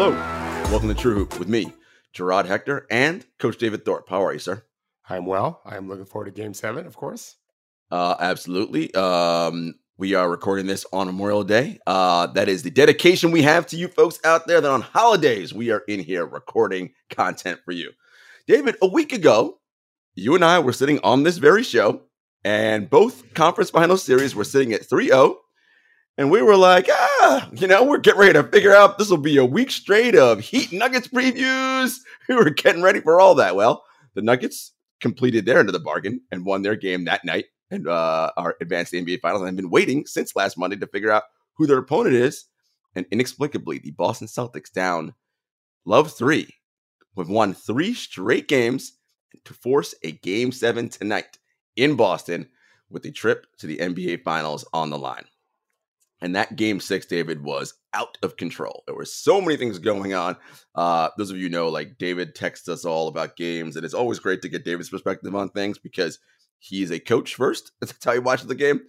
Hello, welcome to TrueHoop with me, Gerard Hector, and Coach David Thorpe. How are you, sir? I'm well. I'm looking forward to Game Seven, of course. Uh, absolutely. Um, we are recording this on Memorial Day. Uh, that is the dedication we have to you folks out there that on holidays we are in here recording content for you. David, a week ago, you and I were sitting on this very show, and both conference final series were sitting at 3 0. And we were like, ah, you know, we're getting ready to figure out this will be a week straight of Heat Nuggets previews. We were getting ready for all that. Well, the Nuggets completed their end of the bargain and won their game that night and uh, are advanced the NBA Finals. And have been waiting since last Monday to figure out who their opponent is. And inexplicably, the Boston Celtics down love three. We've won three straight games to force a game seven tonight in Boston with the trip to the NBA Finals on the line. And that game six, David, was out of control. There were so many things going on. Uh, those of you know, like David texts us all about games, and it's always great to get David's perspective on things because he's a coach first. That's how he watches the game.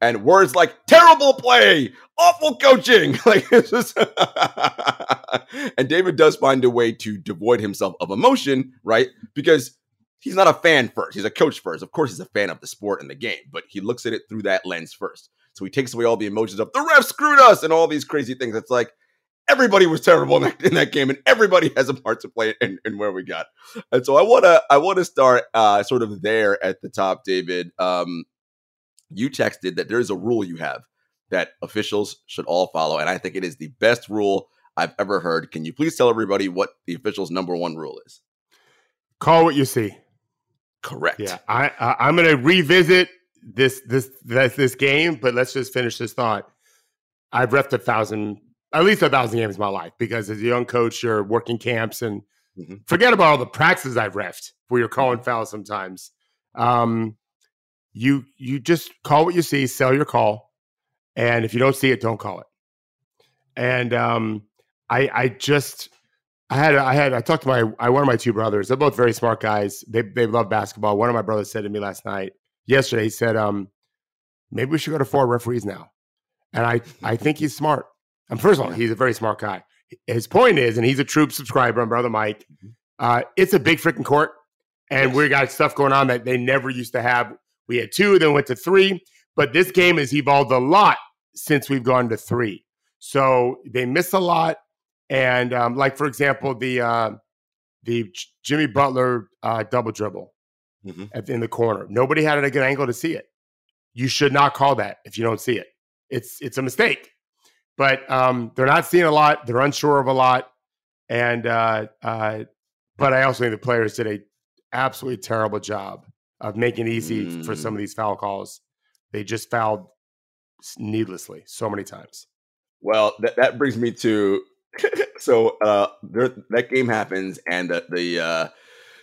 And words like terrible play, awful coaching. Like just and David does find a way to devoid himself of emotion, right? Because he's not a fan first. He's a coach first. Of course, he's a fan of the sport and the game, but he looks at it through that lens first. So he takes away all the emotions of the ref screwed us and all these crazy things. It's like everybody was terrible in that, in that game, and everybody has a part to play in, in where we got. And so I wanna I wanna start uh, sort of there at the top, David. Um, you texted that there is a rule you have that officials should all follow, and I think it is the best rule I've ever heard. Can you please tell everybody what the officials' number one rule is? Call what you see. Correct. Yeah, I, I I'm going to revisit this this this this game, but let's just finish this thought. I've refed a thousand, at least a thousand games in my life because as a young coach, you're working camps and mm-hmm. forget about all the practices I've refed where you're calling mm-hmm. fouls sometimes. Um, you you just call what you see, sell your call, and if you don't see it, don't call it. And um, I I just I had I had I talked to my I one of my two brothers. They're both very smart guys. They they love basketball. One of my brothers said to me last night, yesterday, he said, um, maybe we should go to four referees now. And I I think he's smart. And first of all, he's a very smart guy. His point is, and he's a TrueHoop subscriber on Brother Mike. Mm-hmm. Uh, it's a big freaking court, and yes. we got stuff going on that they never used to have. We had two, then went to three, but this game has evolved a lot since we've gone to three. So they miss a lot. And um, like for example, the uh, the Jimmy Butler uh, double dribble mm-hmm. at, in the corner. Nobody had a good angle to see it. You should not call that if you don't see it. It's it's a mistake. But um, they're not seeing a lot. They're unsure of a lot, and uh, uh, but I also think the players did a absolutely terrible job of making it easy mm. for some of mm. these foul calls. They just fouled needlessly so many times. Well, that, that brings me to so uh, there, that game happens, and the the, uh,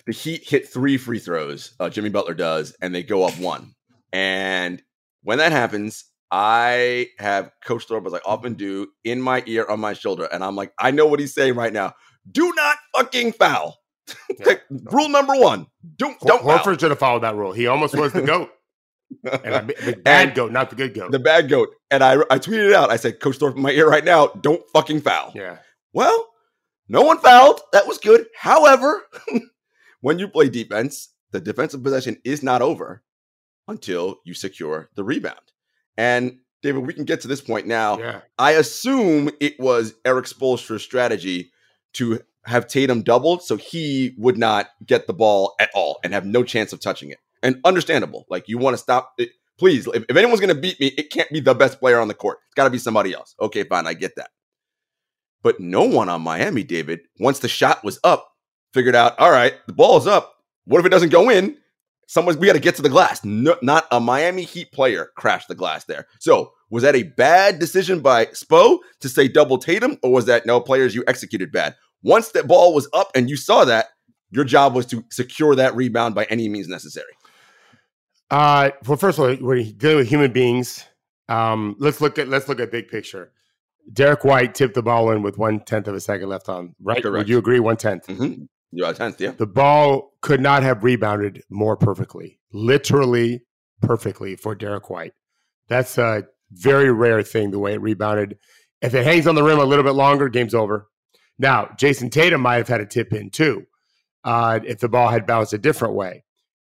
the Heat hit three free throws. Uh, Jimmy Butler does, and they go up one. And when that happens, I have Coach Thorpe as I often do in my ear on my shoulder, and I'm like, I know what he's saying right now. Do not fucking foul. Yeah, rule number one: don't don't. Horford should have followed that rule. He almost was the goat. and the bad and goat, not the good goat. The bad goat. And I, I tweeted it out. I said, Coach Thorpe in my ear right now. Don't fucking foul. Yeah. Well, no one fouled. That was good. However, when you play defense, the defensive possession is not over until you secure the rebound. And David, we can get to this point now. Yeah. I assume it was Erik Spoelstra's strategy to have Tatum doubled so he would not get the ball at all and have no chance of touching it and understandable. Like you want to stop it. Please, if, if anyone's going to beat me, it can't be the best player on the court. It's got to be somebody else. Okay, fine. I get that. But no one on Miami, David, once the shot was up, figured out, all right, the ball's up. What if it doesn't go in? Someone's, we got to get to the glass. No, not a Miami Heat player crashed the glass there. So was that a bad decision by Spo to say double Tatum, or was that no players you executed bad? Once that ball was up and you saw that, your job was to secure that rebound by any means necessary. Uh, well, first of all, we're dealing with human beings. Um, let's look at let's look at big picture. Derrick White tipped the ball in with one tenth of a second left on. Right? Correct. Would you agree? One tenth. Mm-hmm. Tenth. Yeah. The ball could not have rebounded more perfectly, literally perfectly for Derrick White. That's a very rare thing. The way it rebounded. If it hangs on the rim a little bit longer, game's over. Now, Jayson Tatum might have had a tip in too, uh, if the ball had bounced a different way.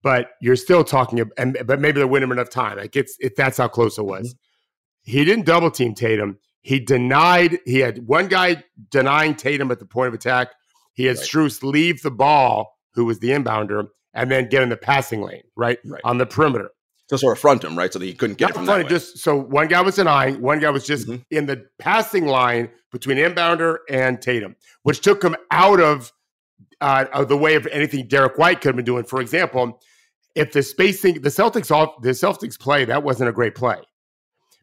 But you're still talking, and but maybe they win him enough time. Like it's it, that's how close it was. Mm-hmm. He didn't double team Tatum. He denied. He had one guy denying Tatum at the point of attack. He had right. Strus leave the ball, who was the inbounder, and then get in the passing lane, right, right. on the perimeter. To sort of front him, right, so that he couldn't get Not it from front, Just so one guy was denying, one guy was just mm-hmm. in the passing line between inbounder and Tatum, which took him out of uh, of the way of anything Derek White could have been doing. For example, if the spacing, the Celtics off the Celtics play, that wasn't a great play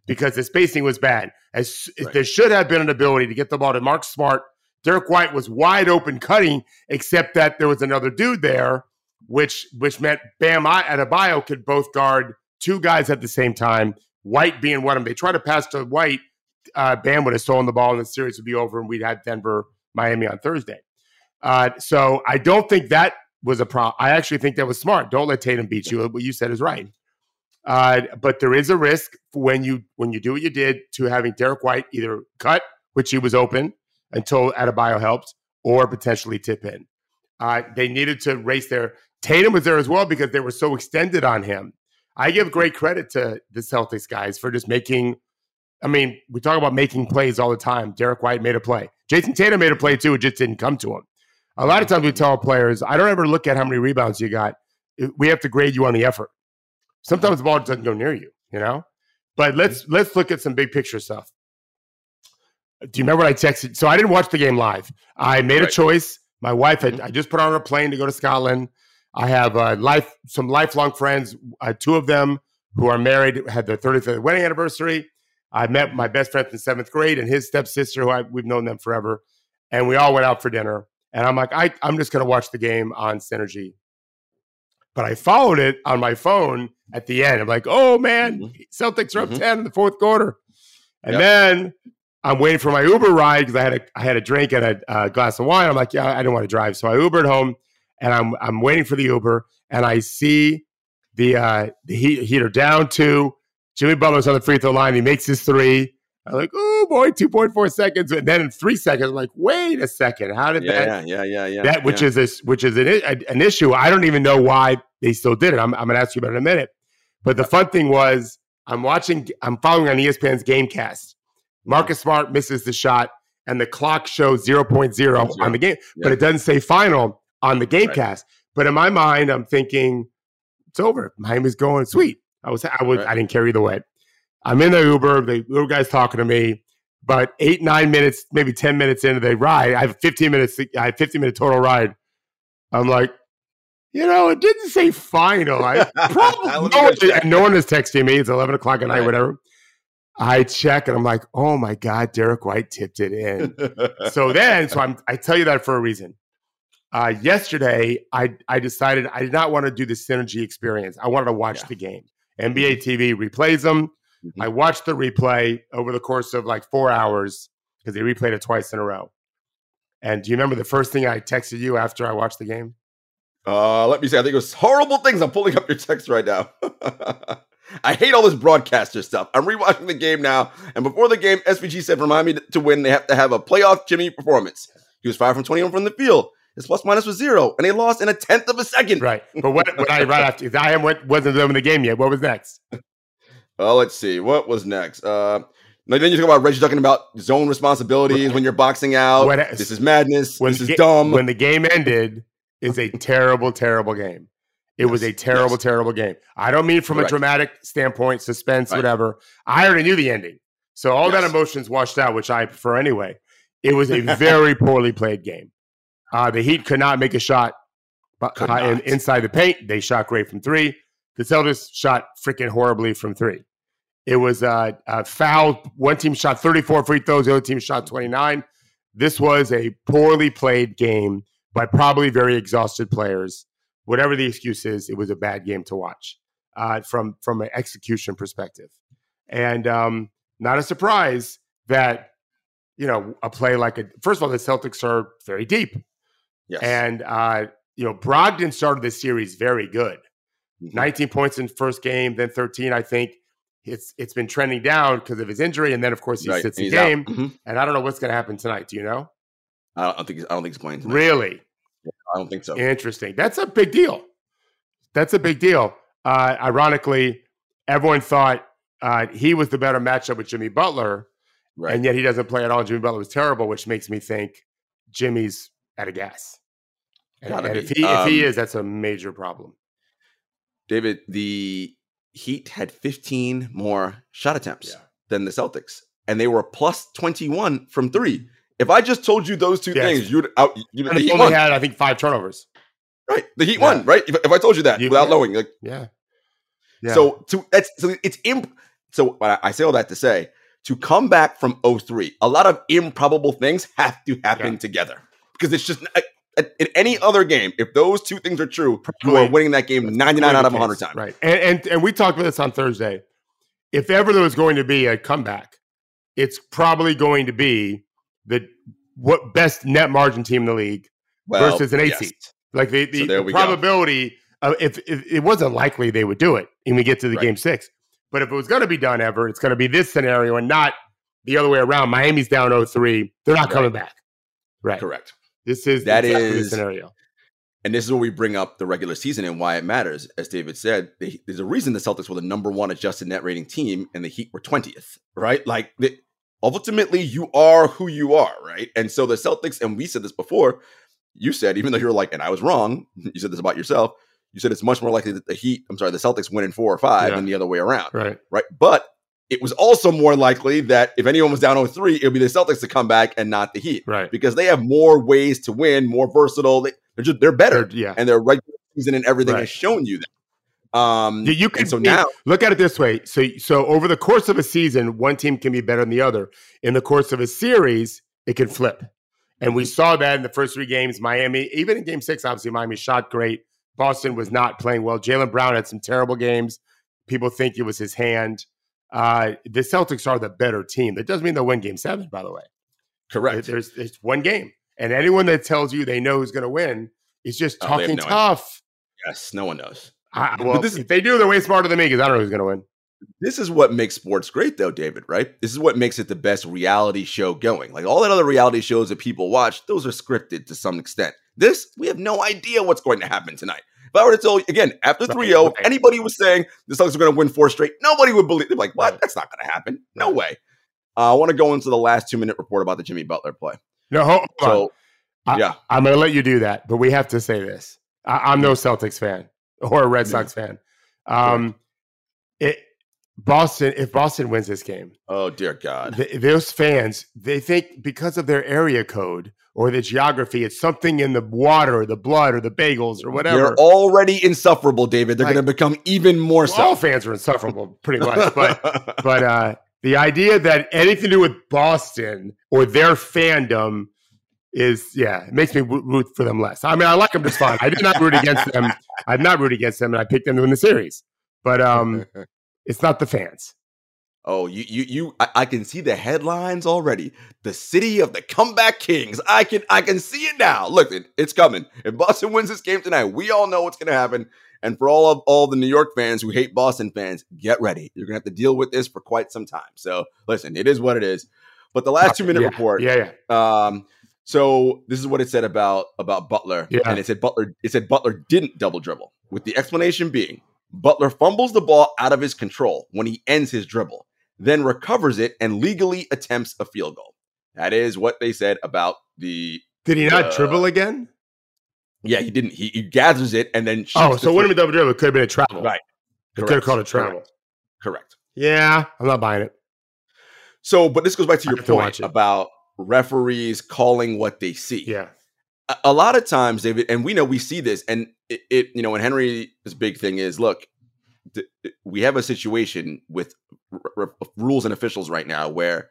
because the spacing was bad. As right. there should have been an ability to get the ball to Mark Smart. Derrick White was wide open cutting, except that there was another dude there, which which meant Bam Adebayo could both guard two guys at the same time. White being one of them. They tried to pass to White. Uh, Bam would have stolen the ball, and the series would be over, and we'd have Denver, Miami on Thursday. Uh, so I don't think that was a problem. I actually think that was smart. Don't let Tatum beat you. What you said is right. Uh, but there is a risk when you when you do what you did to having Derrick White either cut, which he was open until Adebayo helped, or potentially tip in. Uh, they needed to race there. Tatum was there as well because they were so extended on him. I give great credit to the Celtics guys for just making. I mean, we talk about making plays all the time. Derrick White made a play. Jayson Tatum made a play too. It just didn't come to him. A lot of times we tell players, I don't ever look at how many rebounds you got. We have to grade you on the effort. Sometimes the ball doesn't go near you, you know. But let's let's look at some big picture stuff. Do you remember what I texted? So I didn't watch the game live. I made right. a choice. My wife had. Mm-hmm. I just put on a plane to go to Scotland. I have uh, life some lifelong friends. Uh, two of them who are married had their 35th wedding anniversary. I met my best friend in seventh grade and his stepsister, who I, we've known them forever, and we all went out for dinner. And I'm like, I, I'm just going to watch the game on Synergy. But I followed it on my phone at the end. I'm like, oh man, mm-hmm. Celtics are up mm-hmm. 10 in the fourth quarter. And yep. then I'm waiting for my Uber ride because I had a I had a drink and a, a, glass of wine. I'm like, yeah, I didn't want to drive, so I Ubered home, and I'm I'm waiting for the Uber, and I see the uh, the heat, heater down to Jimmy Butler's on the free throw line. He makes his three. I'm like, oh boy, 2.4 seconds. And then in three seconds, I'm like, wait a second. How did yeah, that? Yeah, yeah, yeah. That, which yeah. is this, which is an, an issue. I don't even know why they still did it. I'm, I'm going to ask you about it in a minute. But the fun thing was, I'm watching, I'm following on ESPN's Gamecast. Marcus Smart misses the shot, and the clock shows 0.0 on the game, yeah. but it doesn't say final on the Gamecast. Right. But in my mind, I'm thinking, it's over. Miami's going sweet. I was, I was, right. I didn't carry the way. I'm in the Uber. The Uber guy's talking to me. But eight, nine minutes, maybe 10 minutes into the ride, I have 15 minutes, I have 15 minute total ride. I'm like, you know, it didn't say final. I probably no, one, and no one is texting me. It's 11 o'clock at night, right. whatever. I check and I'm like, oh my God, Derrick White tipped it in. so then, so I'm, I tell you that for a reason. Uh, yesterday, I, I decided I did not want to do the synergy experience. I wanted to watch yeah. the game. NBA TV replays them. Mm-hmm. I watched the replay over the course of like four hours because they replayed it twice in a row. And do you remember the first thing I texted you after I watched the game? Uh, let me see. I think it was horrible things. I'm pulling up your text right now. I hate all this broadcaster stuff. I'm rewatching the game now, and before the game, SVG said, "Remind me to win. They have to have a playoff Jimmy performance." He was five from 21 from the field. His plus minus was zero, and he lost in a tenth of a second. Right. But what, what I right after I wasn't in the game yet. What was next? Uh, let's see. What was next? Uh, then you talk about Reggie talking about zone responsibilities when you're boxing out. When, this is madness. When This is ga- dumb. When the game ended, it's a terrible, terrible game. It yes, was a terrible, yes. terrible game. I don't mean from Correct. a dramatic standpoint, suspense, right. whatever. I already knew the ending. So all yes. that emotions washed out, which I prefer anyway. It was a very poorly played game. Uh, the Heat could not make a shot uh, inside the paint. They shot great from three. The Celtics shot freaking horribly from three. It was a, a foul. One team shot 34 free throws, the other team shot 29. This was a poorly played game by probably very exhausted players. Whatever the excuse is, it was a bad game to watch uh, from from an execution perspective, and um, not a surprise that you know a play like a first of all the Celtics are very deep, yes. and uh, you know Brogdon started this series very good, mm-hmm. 19 points in first game, then 13, I think it's it's been trending down because of his injury, and then of course he right. sits the game. Mm-hmm. And I don't know what's going to happen tonight. Do you know? I don't think I don't think he's playing. Tonight. Really? I don't think so. Interesting. That's a big deal. That's a big deal. Uh, ironically, everyone thought uh, he was the better matchup with Jimmy Butler, Right. and yet he doesn't play at all. Jimmy Butler was terrible, which makes me think Jimmy's out of gas. And, and if he if he Um, is, that's a major problem. David, the Heat had 15 more shot attempts Yeah. than the Celtics, and they were plus 21 from three. If I just told you those two Yes. things, you'd out. You, the And he only won, had, I think, five turnovers. right? The Heat Yeah. won, right? If, if I told you that You- without yeah. knowing, like, Yeah. Yeah. so to that's so it's imp. So I I say all that to say to come back from 03, a lot of improbable things have to happen Yeah. together because it's just in any other game. If those two things are true, you are winning that game 99 out of 100 times. Right. And, and and we talked about this on Thursday. If ever there was going to be a comeback, it's probably going to be the what best net margin team in the league. Well, Versus an eight yes. seed. Like the, the, So the probability of if, if it wasn't likely they would do it and we get to the Right. game six. But if it was going to be done ever, it's going to be this scenario and not the other way around. Miami's down 0-3. They're not Right. coming back. Right. Correct. This is That exactly the is- scenario. And this is where we bring up the regular season and why it matters. As David said, they, there's a reason the Celtics were the number one adjusted net rating team and the Heat were 20th, right? Like, the, ultimately, you are who you are, right? And so the Celtics, and we said this before, you said, even though you were like, and I was wrong, you said this about yourself, you said it's much more likely that the Heat, I'm sorry, the Celtics win in four or five Yeah. than the other way around, Right. right? But it was also more likely that if anyone was down 03, it would be the Celtics to come back and not the Heat Right. because they have more ways to win, more versatile. They, they're just they're better, They're- yeah. and their regular season and everything Right. has shown you that. Um, You- and so now, Look at it this way. So, so over the course of a season, one team can be better than the other. In the course of a series, it can flip. And we saw that in the first three games. Miami, even in game six, obviously, Miami shot great. Boston was not playing well. Jaylen Brown had some terrible games. People think it was his hand. Uh, the Celtics are the better team. That doesn't mean they'll win game seven, by the way. correct. There's it's one game. And anyone that tells you they know who's going to win is just Oh, talking idea. tough. Yes, no one knows. I, But well, this if they do, they're way smarter than me because I don't know who's going to win. This is what makes sports great, though, David. Right? This is what makes it the best reality show going. Like all that other reality shows that people watch, those are scripted to some extent. This, we have no idea what's going to happen tonight. If I were to tell you again after Right, 3 0, right. anybody was saying the Celtics are going to win four straight, nobody would believe. They're like, what? Right. That's not going to happen. No way. Uh, I want to go into the last two minute report about the Jimmy Butler play. No, hold, hold on. So, I- yeah, I'm going to let you do that, but we have to say this. I, I'm no Celtics fan or a Red Yeah. Sox fan. Um, it Boston. If Boston wins this game, Oh dear God. th- those fans they think because of their area code or the geography, it's something in the water, or the blood, or the bagels, or whatever. They're already insufferable, David. They're Like- going to become even more Well, all fans are insufferable, pretty much. But but uh, the idea that anything to do with Boston or their fandom is yeah, it makes me root- for them less. I mean, I like them just fine. I did not root against them. I'm not root against them, and I picked them to win the series. But um, it's not the fans. oh, you, you, you. I, I can see the headlines already. The city of the comeback kings. I can, I can see it now. Look, it, it's coming. If Boston wins this game tonight, we all know what's going to happen. And for all of all the New York fans who hate Boston fans, get ready. You're going to have to deal with this for quite some time. So listen, it is what it is. But the last two minute yeah, report. Yeah, yeah. Um, so this is what it said about about Butler, Yeah. and it said Butler. It said Butler didn't double dribble, with the explanation being Butler fumbles the ball out of his control when he ends his dribble, then recovers it and legally attempts a field goal. That is what they said about the. Did he not Uh, dribble again? Yeah, he didn't. He, he gathers it and then. Oh, so wouldn't been double dribble. It could have been a travel. Right. It could have called a travel. Correct. Correct. Yeah, I'm not buying it. So, but this goes back to your have to point about referees calling what they see. Yeah. a- a lot of times, David, and we know we see this, and it, it you know, and Henry's big thing is look, th- we have a situation with r- r- rules and officials right now where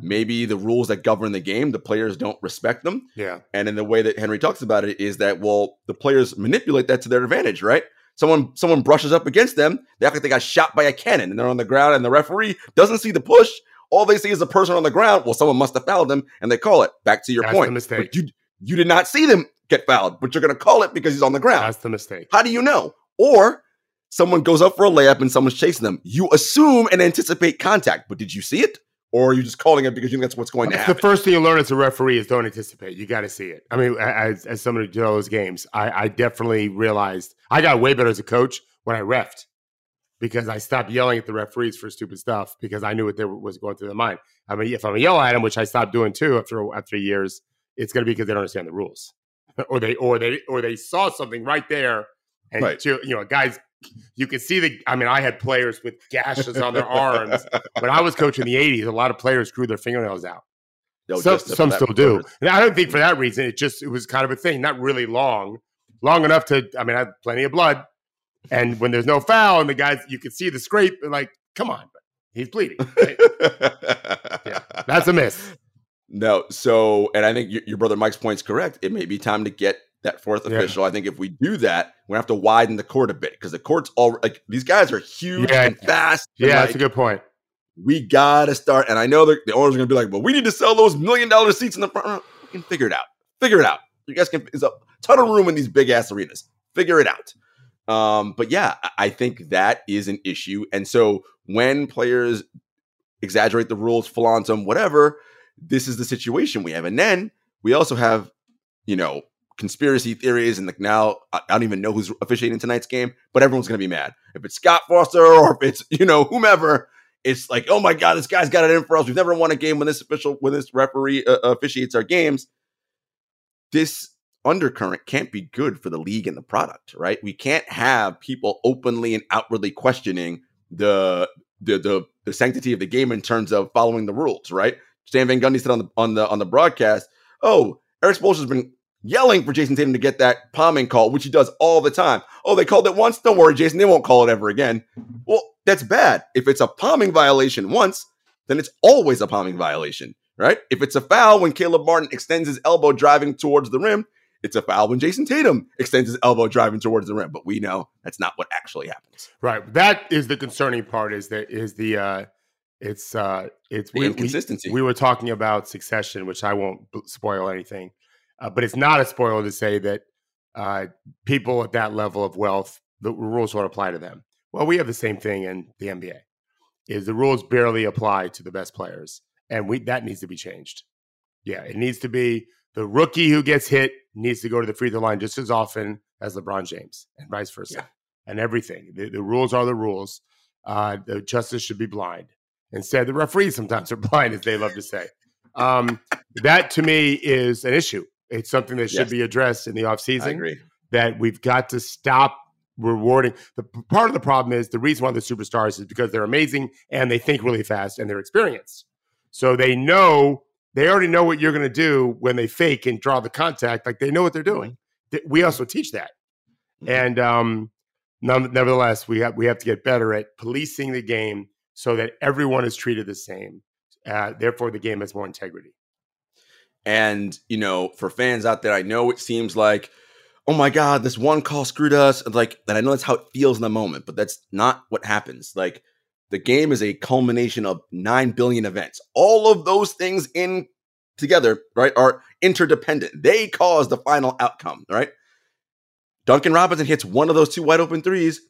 maybe the rules that govern the game, the players don't respect them. Yeah. And in the way that Henry talks about it is that, well, the players manipulate that to their advantage, right? Someone someone brushes up against them, they act like they got shot by a cannon and they're on the ground and the referee doesn't see the push. All they see is a person on the ground. Well, someone must have fouled them and they call it. Back to your That's point. the mistake. But you you did not see them get fouled, but you're going to call it because he's on the ground. That's the mistake. How do you know? Or someone goes up for a layup and someone's chasing them. You assume and anticipate contact, but did you see it? or are you just calling it because you think that's what's going to happen? The first thing you learn as a referee is don't anticipate. You got to see it. I mean, as, as somebody who did all those games, I, I definitely realized I got way better as a coach when I refed because I stopped yelling at the referees for stupid stuff because I knew what they were, was going through their mind. I mean, if I'm a yell at them, which I stopped doing too after after years, it's going to be because they don't understand the rules, or they or they or they saw something right there, and Right. to, you know, guys, you could see the. I mean, I had players with gashes on their arms when I was coaching the '80s. A lot of players grew their fingernails out. No, some some still do. And I don't think for that reason. It just it was kind of a thing, not really long, long enough to. I mean, I had plenty of blood, and when there's no foul and the guys, you can see the scrape. And like, come on, he's bleeding. right? That's a miss. No, so and I think your, your brother Mike's point's correct. It may be time to get that fourth Yeah. official. I think if we do that, we're gonna have to widen the court a bit because the court's all like these guys are huge Yeah. and fast. and, Yeah, like, that's a good point. we gotta start. And I know that the owners are gonna be like, "But we need to sell those million dollar seats in the front." We can figure it out. Figure it out. You guys can. There's a ton of room in these big ass arenas. Figure it out. Um, but yeah, I- think that is an issue. And so when players exaggerate the rules, flaunt them, whatever, this is the situation we have. And then we also have, you know, conspiracy theories and like now I don't even know who's officiating tonight's game, but everyone's gonna be mad. If it's Scott Foster or if it's, you know, whomever, it's like, oh my god, this guy's got it in for us. We've never won a game when this official when this referee uh, officiates our games. This undercurrent can't be good for the league and the product, right? We can't have people openly and outwardly questioning the the the, the sanctity of the game in terms of following the rules, right? Stan Van Gundy said on the on the on the broadcast, "Oh, Erik Spoelstra's been yelling for Jayson Tatum to get that palming call, which he does all the time. Oh, they called it once. Don't worry, Jayson. They won't call it ever again. Well, that's bad. If it's a palming violation once, then it's always a palming violation, right? If it's a foul when Caleb Martin extends his elbow driving towards the rim, it's a foul when Jayson Tatum extends his elbow driving towards the rim. But we know that's not what actually happens. Right. That is the concerning part. Is that is the uh it's uh it's The we, we, inconsistency. we were talking about succession, which I won't b- spoil anything, uh, but it's not a spoiler to say that uh people at that level of wealth, the rules won't apply to them. Well, we have the same thing in the NBA. Is the rules barely apply to the best players, and we that needs to be changed. Yeah, it needs to be the rookie who gets hit needs to go to the free throw line just as often as LeBron James, and vice versa Yeah. and everything. The, the rules are the rules. Uh, the justice should be blind. Instead, the referees sometimes are blind, as they love to say. Um, that to me is an issue. It's something that should Yes. be addressed in the I offseason. agree. That we've got to stop rewarding. The part of the problem is the reason why they're superstars is because they're amazing and they think really fast and they're experienced. So they know they already know what you're going to do when they fake and draw the contact. Like they know what they're doing. We also teach that. Mhm. And um, none- nevertheless, we have we have to get better at policing the game so that everyone is treated the same. Uh, therefore, the game has more integrity. And, you know, for fans out there, I know it seems like, oh my God, this one call screwed us. And like, and I know that's how it feels in the moment, but that's not what happens. Like, the game is a culmination of 9 billion events. All of those things in together, right, are interdependent. They cause the final outcome, right? Duncan Robinson hits one of those two wide open threes.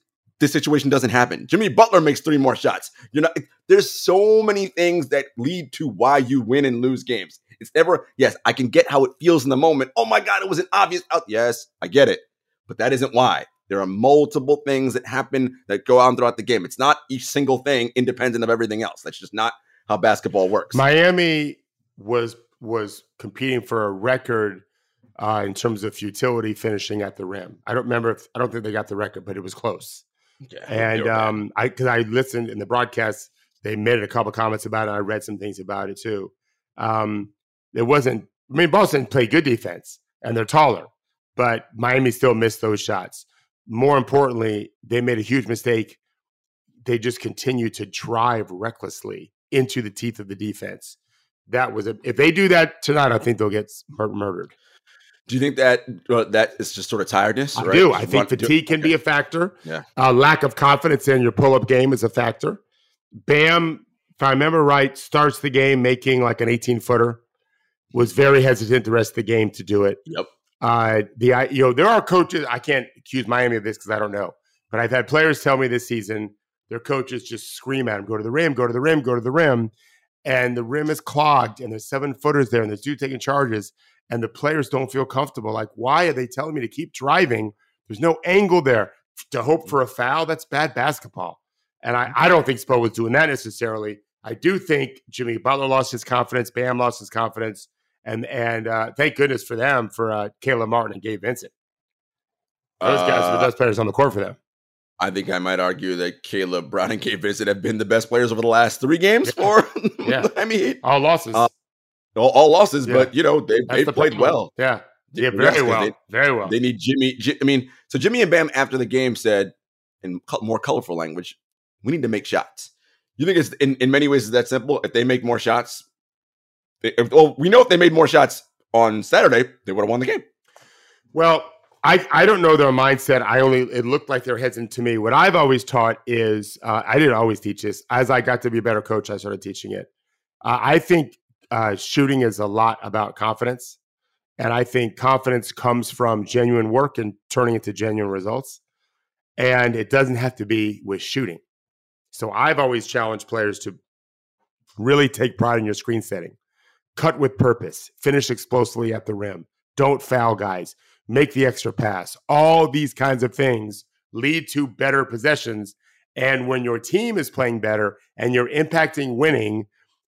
This situation doesn't happen. Jimmy Butler makes three more shots. You know, there's so many things that lead to why you win and lose games. It's never, yes, I can get how it feels in the moment. Oh my God, it was an obvious out. Yes, I get it. But that isn't why. There are multiple things that happen that go on throughout the game. It's not each single thing independent of everything else. That's just not how basketball works. Miami was was competing for a record uh, in terms of futility finishing at the rim. I don't remember if I don't think they got the record, but it was close. Yeah, And um, I because I listened in the broadcast, they made a couple comments about it. I read some things about it too. Um, it wasn't. I mean, Boston played good defense, and they're taller, but Miami still missed those shots. More importantly, they made a huge mistake. They just continued to drive recklessly into the teeth of the defense. That was a, if they do that tonight, I think they'll get mur- murdered. do you think that uh, that is just sort of tiredness? I right? do. I think want- do- fatigue can be a factor. Yeah. Uh, lack of confidence in your pull up game is a factor. Bam, if I remember right, starts the game making like an 18 footer, was very hesitant the rest of the game to do it. Yep. Uh, the I- you know there are coaches. I can't accuse Miami of this because I don't know, but I've had players tell me this season their coaches just scream at them, "Go to the rim, go to the rim, go to the rim," and the rim is clogged and there's seven footers there and there's two taking charges and the players don't feel comfortable. Like, why are they telling me to keep driving? There's no angle there to hope for a foul. That's bad basketball. And I, I don't think Spo was doing that necessarily. I do think Jimmy Butler lost his confidence, Bam lost his confidence, and and uh, thank goodness for them for uh, Caleb Martin and Gabe Vincent. Those guys are the Uh, best players on the court for them. I think I might argue that Caleb Brown and Gabe Vincent have been the best players over the last three games for Yeah. I mean, All losses. Uh, all, all losses, Yeah. but you know they That's they the played problem. well. Yeah, yeah, Yes, well, They, very well. they need Jimmy. Ji- I mean, so Jimmy and Bam after the game said in co- more colorful language, "We need to make shots." You think it's in, in many ways it's that simple? If they make more shots, they, well, we know if they made more shots on Saturday, they would have won the game. Well, I, I don't know their mindset. I only it looked like they're hesitant to me. What I've always taught is uh, I didn't always teach this. As I got to be a better coach, I started teaching it. Uh, I think uh, shooting is a lot about confidence, and I think confidence comes from genuine work and turning into genuine results. And it doesn't have to be with shooting. So I've always challenged players to really take pride in your screen setting, cut with purpose, finish explosively at the rim, don't foul guys make the extra pass. All these kinds of things lead to better possessions. And when your team is playing better and you're impacting winning,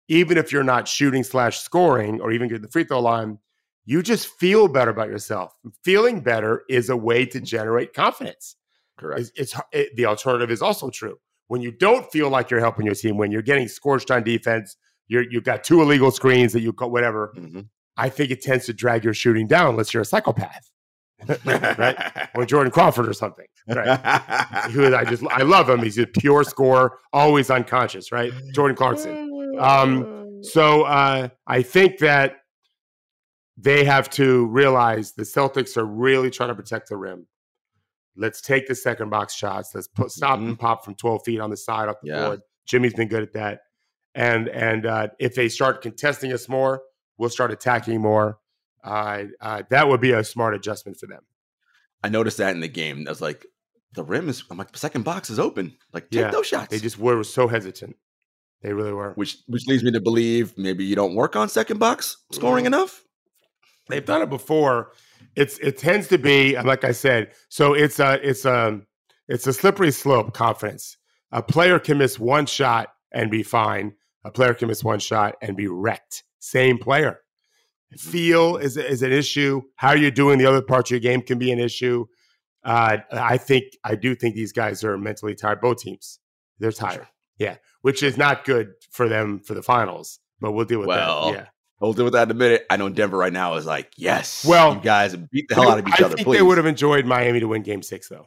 even if you're not shooting slash scoring or even get the free throw line, you just feel better about yourself. Feeling better is a way to generate confidence. Correct. It's, it's it, the alternative is also true. When you don't feel like you're helping your team, when you're getting scorched on defense, you're you've got two illegal screens that you got whatever. Mhm. I think it tends to drag your shooting down unless you're a psychopath, right? Or Jordan Crawford or something, right? Who I just I love him. He's a pure scorer, always unconscious, right? Jordan Clarkson. Um, So uh, I think that they have to realize the Celtics are really trying to protect the rim. Let's take the second box shots. Let's put stop Mhm. and pop from 12 feet on the side off the Yeah. board. Jimmy's been good at that. And and uh, if they start contesting us more, we'll start attacking more. Uh, uh, that would be a smart adjustment for them. I noticed that in the game. I was like, the rim is. I'm like, the second box is open. Like, take Yeah, those shots. They just were so hesitant. They really were. which which leads me to believe maybe you don't work on second box scoring Mhm. enough. They've done it before. It's it tends to be and like I said. So it's a it's a it's a slippery slope. Confidence. A player can miss one shot and be fine. A player can miss one shot and be wrecked. Same player. Feel is is an issue. How you're doing the other parts of your game can be an issue. Uh, I think I do think these guys are mentally tired. Both teams, they're tired. Yeah, which is not good for them for the finals. But we'll deal with Well, that. Yeah. We'll deal with that in a minute. I know Denver right now is like, yes, Well, you guys beat the hell out of each I other. think Please, they would have enjoyed Miami to win Game Six, though.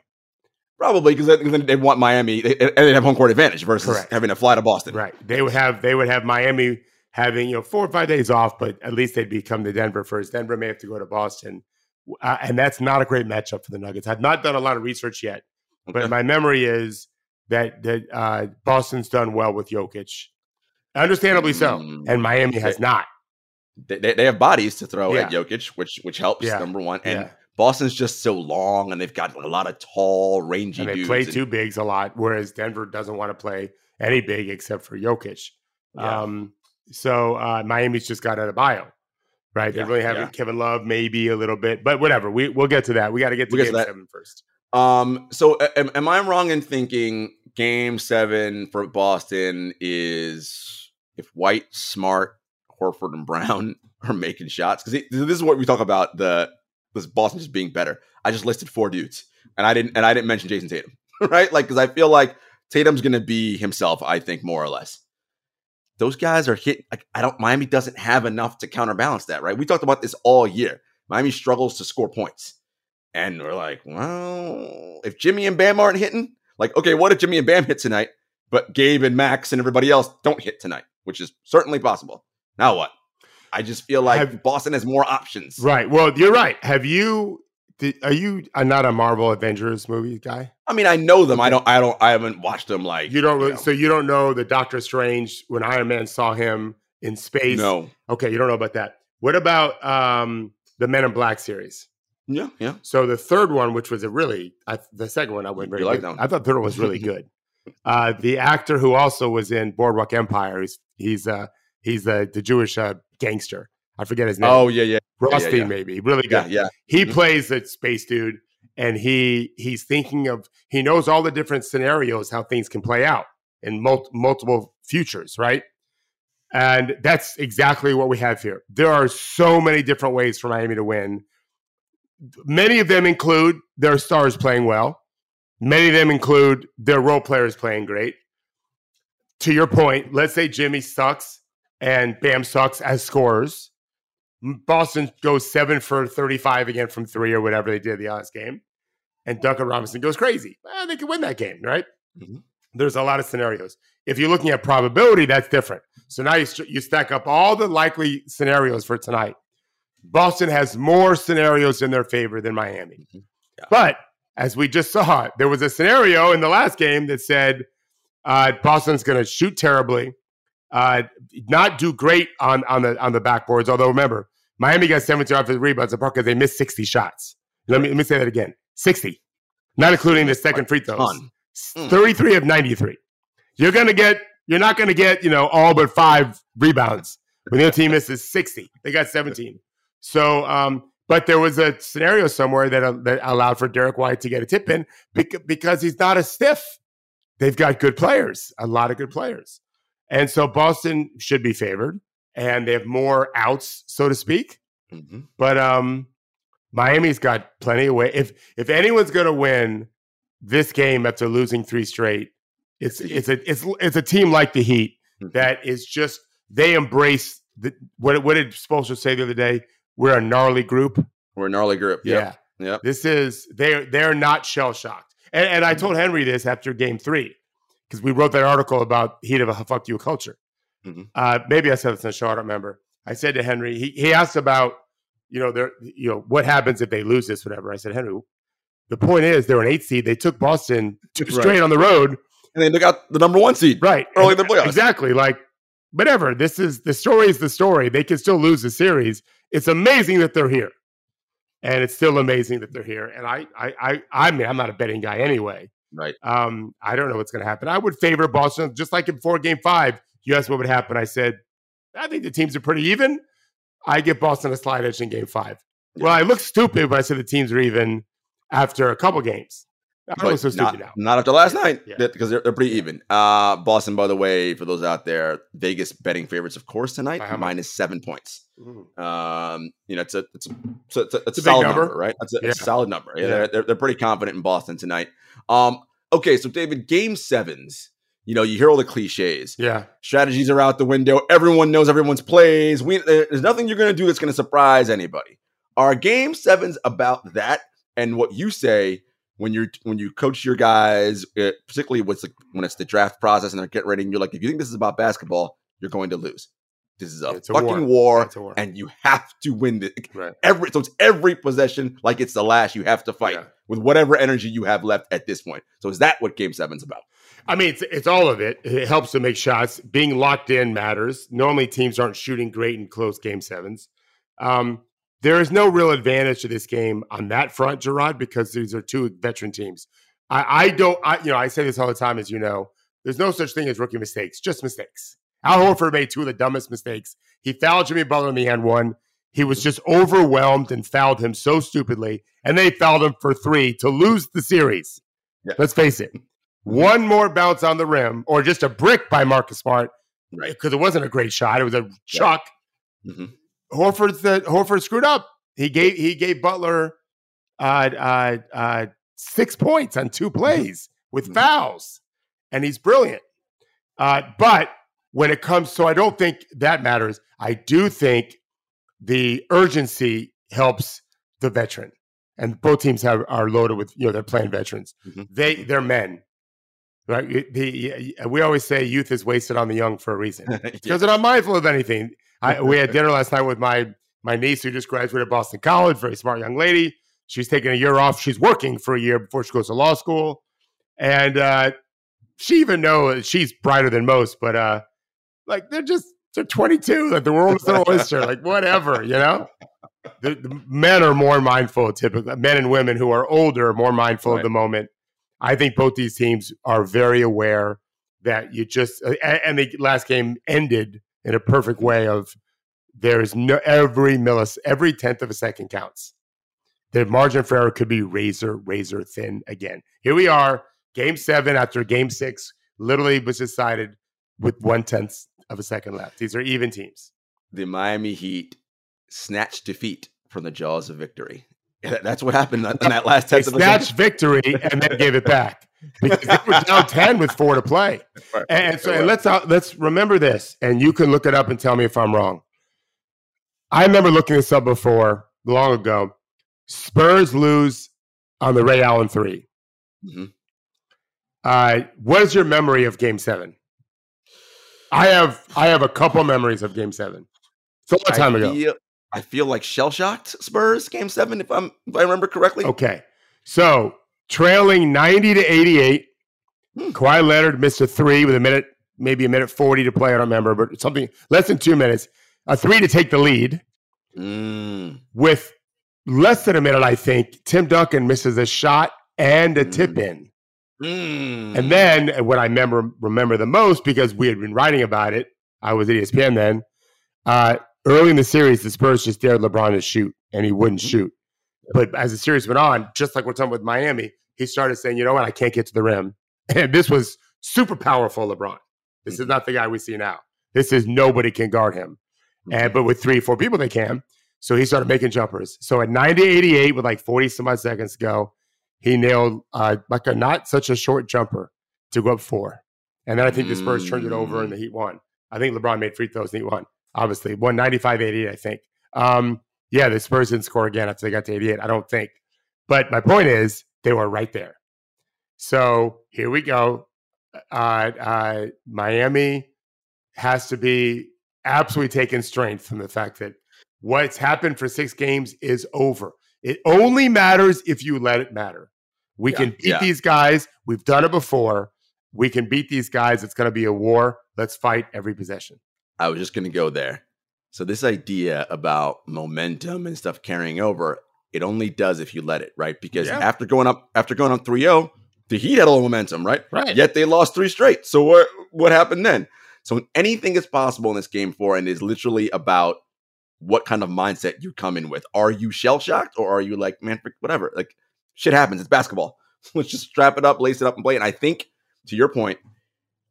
Probably because then they want Miami they, and they have home court advantage versus Correct. having to fly to Boston. Right? They would have they would have Miami having you know four or five days off, but at least they'd become to Denver first. Denver may have to go to Boston, uh, and that's not a great matchup for the Nuggets. I've not done a lot of research yet, Okay. but my memory is that that uh, Boston's done well with Jokic, understandably so, Mm. and Miami has not. They, they, they have bodies to throw at Yeah. Jokic, which which helps Yeah. number one. And Yeah. Boston's just so long, and they've got a lot of tall, rangy and they dudes. play and- two bigs a lot, whereas Denver doesn't want to play any big except for Jokic. Yeah. Um, so uh, Miami's just got Adebayo, right? Yeah, they really have yeah. Kevin Love maybe a little bit, but whatever. We we'll get to that. We got to get to We'll get game to that. seven first. Um, so am, am I wrong in thinking game seven for Boston is if White, Smart, Horford, and Brown are making shots? Because this is what we talk about the this Boston just being better. I just listed four dudes, and I didn't and I didn't mention Jayson Tatum, right? Like because I feel like Tatum's gonna be himself. I think more or less. Those guys are hit. Like I don't. Miami doesn't have enough to counterbalance that, right? We talked about this all year. Miami struggles to score points. And we're like, well, if Jimmy and Bam aren't hitting, like, okay, what if Jimmy and Bam hit tonight, but Gabe and Max and everybody else don't hit tonight, which is certainly possible. Now what? I just feel like Have- Boston has more options. Right. Well, you're right. Have you? Did, are you uh, not a Marvel Avengers movie guy? I mean, I know them. I don't. I don't. I haven't watched them. Like You don't. really know. So you don't know the Doctor Strange when Iron Man saw him in space. no. Okay, you don't know about that. What about um, the Men in Black series? Yeah. Yeah. So the third one, which was a really, I, the second one I went You very like that one? I thought the third one was really good. Uh, the actor who also was in Boardwalk Empire, he's, he's uh, He's the the Jewish uh, gangster. I forget his name. Oh yeah, yeah, Rothstein, yeah, yeah. maybe really good. yeah. He Mhm. plays the space dude, and he he's thinking of he knows all the different scenarios how things can play out in mul- multiple futures, right? And that's exactly what we have here. There are so many different ways for Miami to win. Many of them include their stars playing well. Many of them include their role players playing great. To your point, let's say Jimmy sucks and Bam sucks as scorers. Boston goes seven for 35 again from three or whatever they did the last game. And Duncan Robinson goes crazy. Eh, they could win that game, right? Mhm. There's a lot of scenarios. If you're looking at probability, that's different. So now you, st- you stack up all the likely scenarios for tonight. Boston has more scenarios in their favor than Miami. Mhm. Yeah. But as we just saw, there was a scenario in the last game that said uh, Boston's going to shoot terribly, uh, not do great on on the on the backboards. Although remember, Miami got 17 offensive rebounds apart because they missed 60 shots. Let me let me say that again: 60, not including the second free throws. Mm. 33 of 93. You're gonna get. You're not gonna get. You know all but five rebounds when the other team misses 60. They got 17. So, um, but there was a scenario somewhere that, uh, that allowed for Derrick White to get a tip in bec- because he's not a stiff. They've got good players, a lot of good players. And so Boston should be favored and they have more outs, so to speak. Mhm. But um, Miami's got plenty of way. If if anyone's going to win this game after losing three straight, it's it's a it's it's a team like the Heat Mhm. that is just they embrace the what what did Spoelstra say the other day? We're a gnarly group. We're a gnarly group. Yep. Yeah, Yep. This is they're they're not shell shocked. And, and I told Henry this after Game Three because we wrote that article about Heat of a fuck you culture. Mhm. Uh, maybe I said this in the show. I don't remember. I said to Henry, he, he asked about you know their you know what happens if they lose this whatever. I said Henry, the point is they're an eight seed. They took Boston Right. straight on the road. And they took out the number one seed. Right. Early And- in the playoffs. Exactly. Like, whatever. This is the story is the story. They can still lose the series. It's amazing that they're here. And it's still amazing that they're here. And I I I I mean I'm not a betting guy anyway. Right. Um, I don't know what's gonna happen. I would favor Boston, just like in four game five. You asked what would happen. I said, I think the teams are pretty even. I give Boston a slide edge in game five. Yeah. Well, I look stupid, but I said the teams are even after a couple games. I so stupid not, now. not after last night Yeah. because they're, they're pretty even. Uh, Boston, by the way, for those out there, Vegas betting favorites, of course, tonight By how much? minus seven points. Mhm. Um, you know, it's a it's a, it's a, it's a, It's a solid number. number. right? It's a, it's a solid number. Yeah, Yeah. They're, they're they're pretty confident in Boston tonight. Um, okay, so David, game sevens. You know, you hear all the cliches. Yeah. Strategies are out the window. Everyone knows everyone's plays. We there's nothing you're going to do that's going to surprise anybody. Are game sevens about that and what you say when you're when you coach your guys, uh, particularly what's the, when it's the draft process and they're getting ready, and you're like, if you think this is about basketball, you're going to lose. This is a It's a fucking war. a war. and you have to win this. Right. Every so it's every possession like it's the last. You have to fight Yeah. with whatever energy you have left at this point. So is that what Game Seven's about? I mean, it's it's all of it. It helps to make shots. Being locked in matters. Normally, teams aren't shooting great in close game sevens. Um, there is no real advantage to this game on that front, Gerard, because these are two veteran teams. I, I don't, I, you know, I say this all the time, as you know. There's no such thing as rookie mistakes, just mistakes. Al Horford made two of the dumbest mistakes. He fouled Jimmy Butler in the end one. He was just overwhelmed and fouled him so stupidly, and they fouled him for three to lose the series. Yeah. Let's face it. One more bounce on the rim, or just a brick by Marcus Smart, Right. because it wasn't a great shot. It was a chuck. Mhm. Horford's the Horford screwed up. He gave he gave Butler uh, uh, uh, six points on two plays with Mhm. fouls, and he's brilliant. Uh, but when it comes, so I don't think that matters. I do think the urgency helps the veteran, and both teams have are loaded with you know they're playing veterans. Mhm. They they're men, right? The, we always say youth is wasted on the young for a reason Yeah. because they're not mindful of anything. I, we had dinner last night with my my niece who just graduated Boston College, very smart young lady. She's taking a year off. She's working for a year before she goes to law school, and uh, she even knows she's brighter than most. But uh, like they're just they're 22. Like the world is an oyster. Like whatever, you know. The, the men are more mindful, typically men and women who are older, are more mindful Right. of the moment. I think both these teams are very aware that you just and the last game ended in a perfect way of there's no every millis every tenth of a second counts. The margin for error could be razor razor thin again. Here we are, game seven after game six, literally was decided with one tenth of a second left. These are even teams. The Miami Heat snatched defeat from the jaws of victory. That's what happened in that last tenth. They snatched victory and then gave it back because they were down ten with four to play. Right. And so, and let's uh, let's remember this, and you can look it up and tell me if I'm wrong. I remember looking this up before long ago. Spurs lose on the Ray Allen 3 mm-hmm. uh, what is your memory of Game Seven? I have I have a couple memories of Game Seven. It's a long time I feel, ago. I feel like shell shocked Spurs game seven, if I'm if I remember correctly. Okay. So trailing 90 to 88. Hmm. Kawhi Leonard missed a three with a minute, maybe a minute 40 to play. I don't remember, but something less than two minutes. A three to take the lead. Mm. With less than a minute, I think, Tim Duncan misses a shot and a mm. tip in. Mm. And then what I remember remember the most, because we had been writing about it, I was at ESPN then. Uh, early in the series, the Spurs just dared LeBron to shoot, and he wouldn't mm-hmm. shoot. But as the series went on, just like we're talking with Miami, he started saying, "You know what? I can't get to the rim." And this was super powerful, LeBron. This is mm-hmm. not the guy we see now. This is nobody can guard him. And but with three, four people, they can. So he started making jumpers. So at 90 88, with like 40 some odd seconds to go, he nailed uh, like a not such a short jumper to go up four. And then I think the Spurs turned it over and the Heat won. I think LeBron made free throws and he won obviously. Won 95 88, I think. Um, yeah, the Spurs didn't score again after they got to 88, I don't think. But my point is, they were right there. So here we go. Uh, uh, Miami has to be absolutely taking strength from the fact that what's happened for six games is over. It only matters if you let it matter. We yeah, can beat yeah. these guys. We've done it before. We can beat these guys. It's going to be a war. Let's fight every possession. I was just going to go there. So this idea about momentum and stuff carrying over, it only does if you let it, right? Because yeah. after going up after going up 3-0, the Heat had all the momentum, right? Right. Yet they lost three straight. So what what happened then? So anything is possible in this game four, and is literally about what kind of mindset you come in with. Are you shell shocked or are you like, man, whatever? Like shit happens. It's basketball. Let's just strap it up, lace it up, and play. And I think to your point,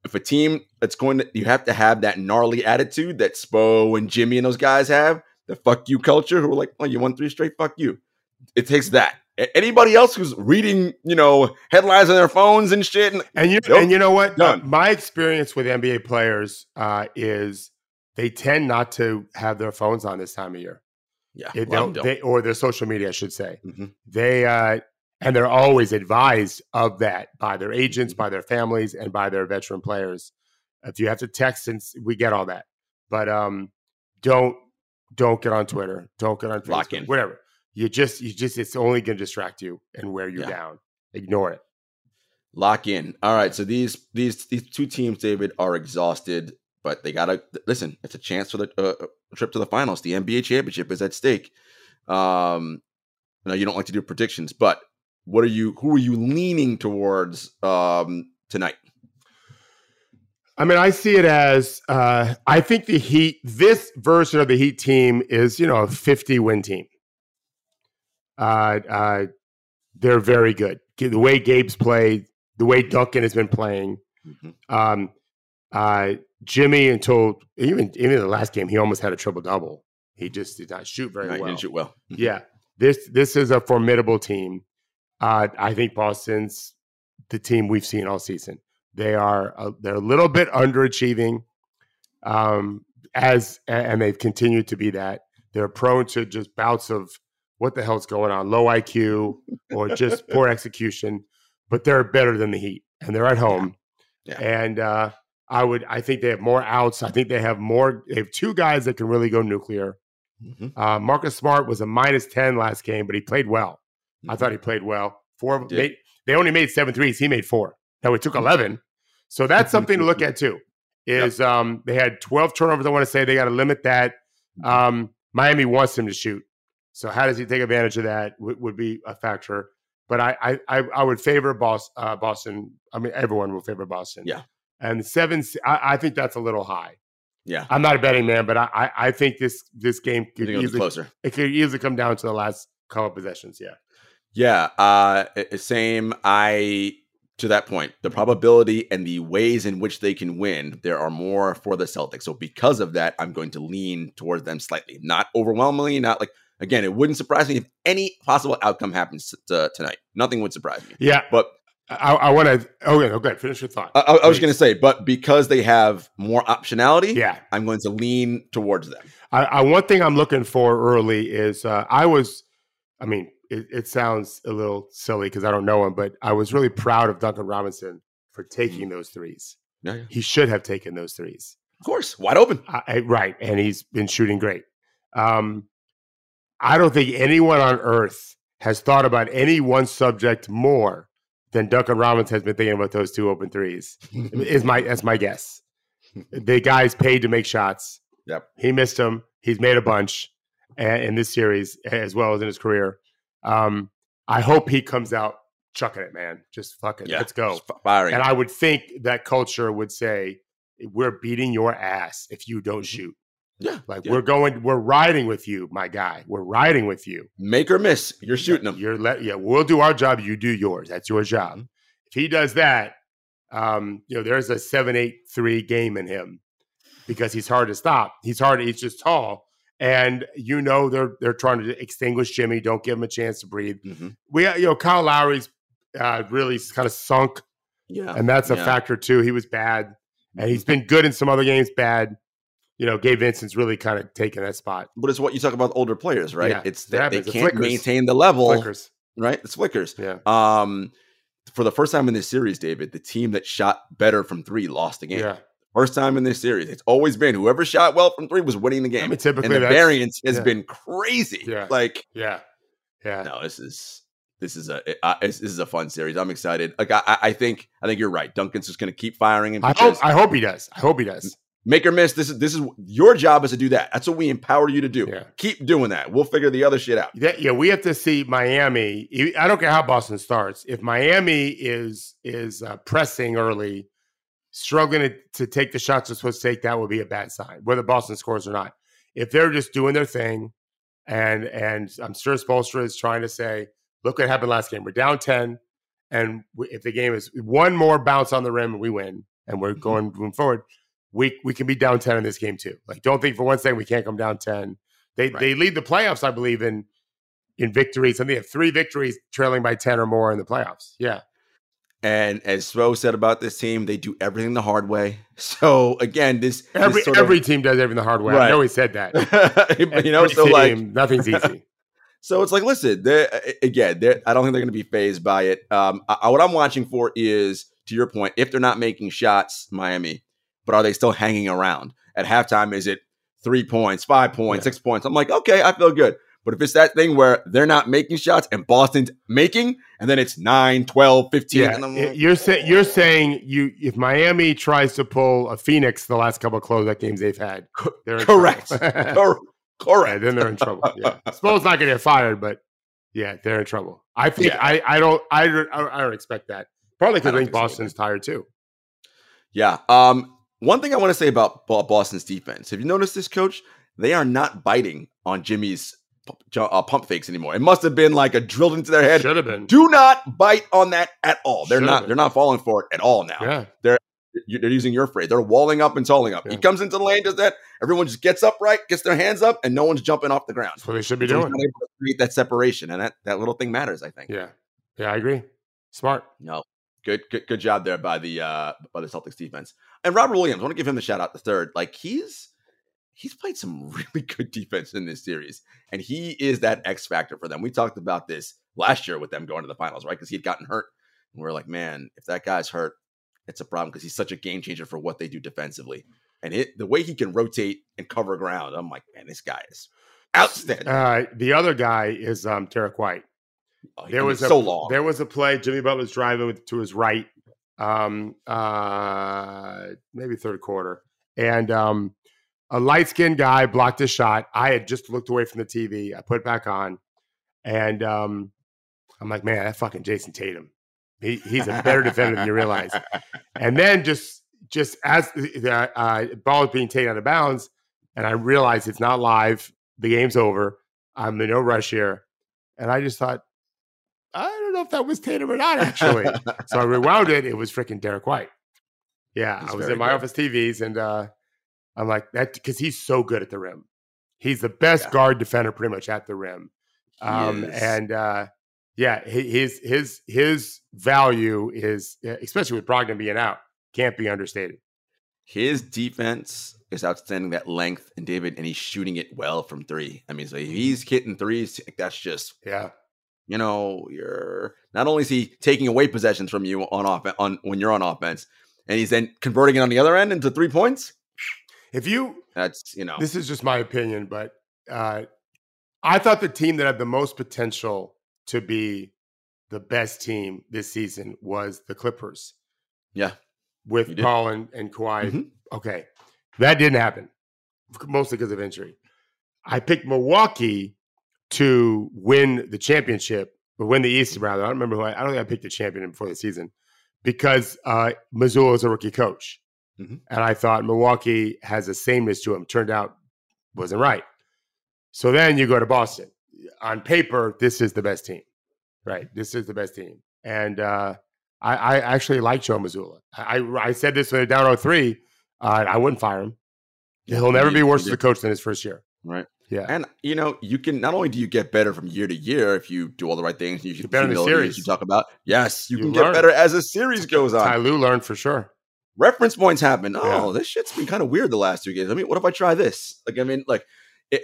if a team that's going to you have to have that gnarly attitude that Spo and Jimmy and those guys have, the fuck you culture, who are like, oh, you won three straight, fuck you. It takes that. Anybody else who's reading, you know, headlines on their phones and shit, and, and you nope, and you know what? Uh, my experience with NBA players uh, is they tend not to have their phones on this time of year. Yeah, well, don't, they, or their social media, I should say. Mm-hmm. They uh, and they're always advised of that by their agents, by their families, and by their veteran players. If you have to text, since we get all that, but um, don't don't get on Twitter, don't get on Facebook, Lock in. whatever. You just you just it's only going to distract you and wear you yeah. down. Ignore it. Lock in. All right. So these these these two teams, David, are exhausted, but they gotta listen. It's a chance for the uh, trip to the finals. The NBA championship is at stake. Um, you know you don't like to do predictions, but what are you? Who are you leaning towards um, tonight? I mean, I see it as uh, I think the Heat. This version of the Heat team is, you know, a fifty-win team. Uh, uh, they're very good. The way Gabe's played, the way Duncan has been playing. Mm-hmm. Um, uh, Jimmy, until even even the last game, he almost had a triple double. He just did not shoot very no, well. didn't shoot well. Mm-hmm. yeah, this this is a formidable team. Uh, I think Boston's the team we've seen all season. They are a, they're a little bit underachieving, um, as and they've continued to be that. They're prone to just bouts of what the hell's going on, low IQ or just poor execution. But they're better than the Heat, and they're at home. Yeah. Yeah. And uh, I would I think they have more outs. I think they have more. They have two guys that can really go nuclear. Mm-hmm. Uh, Marcus Smart was a minus ten last game, but he played well. I thought he played well. Four made, they only made seven threes. He made four. Now it took mm-hmm. eleven. So that's something to look at too. Is yep. um they had twelve turnovers. I want to say they got to limit that. Mm-hmm. Um, Miami wants him to shoot. So how does he take advantage of that? W- would be a factor. But I I I would favor Boston. Uh, Boston. I mean, everyone will favor Boston. Yeah. And seven, I, I think that's a little high. Yeah. I'm not a betting man, but I I, I think this this game could easily closer? it could easily come down to the last couple possessions. Yeah. Yeah, uh, same. I to that point, the probability and the ways in which they can win, there are more for the Celtics. So because of that, I'm going to lean towards them slightly, not overwhelmingly, not like again. It wouldn't surprise me if any possible outcome happens tonight. Nothing would surprise me. Yeah. But I, I want to. Oh, yeah. Okay. Finish your thought. I, I- I was going to say, but because they have more optionality, yeah. I'm going to lean towards them. I, I one thing I'm looking for early is uh, I was, I mean, it, it sounds a little silly because I don't know him, but I was really proud of Duncan Robinson for taking those threes. Yeah, yeah. He should have taken those threes. Of course, wide open. I, I- right, and he's been shooting great. Um, I don't think anyone on earth has thought about any one subject more than Duncan Robinson has been thinking about those two open threes. is my that's my guess. The guy's paid to make shots. Yep. He missed them. He's made a bunch in this series as well as in his career. Um, I hope he comes out chucking it, man. Just fucking Yeah, let's go. Firing. And I would think that culture would say, "We're beating your ass if you don't shoot. yeah, Like yeah. we're going, we're riding with you, my guy. We're riding with you. make or miss. You're shooting them. You're let, yeah. We'll do our job. You do yours. That's your job. Mhm. If he does that, um, you know, there's a seven, eight, three game in him because he's hard to stop. He's hard. He's just tall, and you know they're they're trying to extinguish Jimmy. Don't give him a chance to breathe. Mhm. We, you know, Kyle Lowry's uh, really kind of sunk Yeah, and that's a yeah. factor too. He was bad, and he's been good in some other games. Bad, you know. Gabe Vincent's really kind of taken that spot. But it's what you talk about older players, right? Yeah, it's that they. It can't maintain the level, Flickers, right? It's flickers. yeah, Um, for the first time in this series, David, the team that shot better from three lost the game. yeah. First time in this series, it's always been whoever shot well from three was winning the I game. mean, typically and the variance has yeah. been crazy. Yeah. Like, yeah, yeah. no, this is this is a uh, this is a fun series. I'm excited. Like, I, I- I think I think you're right. Duncan's just going to keep firing and I hope I hope he does. I hope he does. make or miss. This is this is your job is to do that. That's what we empower you to do. Yeah. Keep doing that. We'll figure the other shit out. That, yeah, we have to see Miami. I don't care how Boston starts. If Miami is is uh, pressing early, struggling to, to take the shots they're supposed to take, that would be a bad sign, whether Boston scores or not. If they're just doing their thing, and and I'm sure Spoelstra is trying to say, look what happened last game. We're down ten, and we, if the game is one more bounce on the rim and we win, and we're Mhm. going moving forward, we we can be down ten in this game too. Like, don't think for one second we can't come down ten. They Right. they lead the playoffs, I believe, in in victories. And they have three victories trailing by 10 or more in the playoffs. Yeah. And as Spo said about this team, they do everything the hard way. So again, this, this Every of- team does everything the hard way. I Right. know he said that. you know, Every so like, nothing's easy. so it's like, listen, they're, again, they're, I don't think they're going to be phased by it. Um, I, what I'm watching for is, to your point, if they're not making shots, Miami, but are they still hanging around at halftime? Is it three points, five points, Yeah. six points? I'm like, okay, I feel good. But if it's that thing where they're not making shots and Boston's making, and then it's 9, 12, 15, Yeah, and I'm y- like, you're saying you're saying you if Miami tries to pull a Phoenix the last couple of closeout games they've had, they're in correct. trouble. Cor- Yeah, correct. then they're in trouble. Yeah, Spo's not going to get fired, but yeah, they're in trouble. I think Yeah. I I don't I don't, I don't expect that. Probably because I, don't think think so Boston's tired too. Yeah. Um, one thing I want to say about Boston's defense. Have you noticed this, coach? They are not biting on Jimmy's pu- ju- uh, pump fakes anymore. It must have been like a drilled into their head. Should have been. Do not bite on that at all. They're Should've not. been. They're not falling for it at all now. Yeah, They're They're using your phrase. They're walling up and tolling up. He comes into the lane, does that. Everyone just gets upright, gets their hands up, and no one's jumping off the ground. that's what they should be So doing. not able to create that separation, and that, that little thing matters. I think. Yeah, yeah, I agree. Smart. No. Good, good, good job there by the uh by the Celtics defense. And Robert Williams, I want to give him the shout out the third. Like he's he's played some really good defense in this series, and he is that X factor for them. We talked about this last year with them going to the finals, right? Because he had gotten hurt, and we are like, man, if that guy's hurt, it's a problem because he's such a game changer for what they do defensively. And it the way he can rotate and cover ground, I'm like, man, this guy is outstanding. Uh, the other guy is um, Derrick White. Oh, There was a, so long. There was a play. Jimmy Butler's driving with, to his right, um, uh, maybe third quarter, and um, a light skinned guy blocked his shot. I had just looked away from the TV. I put it back on, and um, I'm like, man, that fucking Jayson Tatum. He, he's a better defender than you realize. And then just just as the, uh, ball is being taken out of bounds, and I realize it's not live, the game's over. I'm in no rush here, and I just thought, I don't know if that was Tatum or not. Actually, so I rewound it. It was freaking Derrick White. Yeah, That's I was in my good. office TVs, and uh, I'm like that because he's so good at the rim. He's the best Yeah. guard defender, pretty much at the rim. Um, and uh, yeah, his his his value is, especially with Brogdon being out, can't be understated. His defense is outstanding. That length and David, and he's shooting it well from three. I mean, so he's hitting threes. That's just Yeah, you know, you're not only is he taking away possessions from you on off on when you're on offense, and he's then converting it on the other end into three points. If you That's you know, this is just my opinion, but uh, I thought the team that had the most potential to be the best team this season was the Clippers yeah, with. Paul and, and Kawhi. Mhm. Okay, that didn't happen, mostly because of injury. I picked Milwaukee to win the championship, but win the East rather. I don't remember who I, I don't think I picked the champion before the season because uh, Mazzulla is a rookie coach, Mhm. and I thought Milwaukee has a sameness to him. Turned out wasn't right. So then you go to Boston. On paper, this is the best team, right? This is the best team, and uh, I, I actually like Joe Mazzulla. I, I said this when they're down 3 uh, I wouldn't fire him. He'll never be worse as a coach than his first year. right. Yeah. And you know, you can not only do you get better from year to year if you do all the right things, you should better in the series. you talk about. Yes, you, You can learn. get better as the series goes on. Ty Lue learned for sure. Reference points happen. Oh, Yeah. this shit's been kind of weird the last two games. I mean, what if I try this? Like, I mean, like,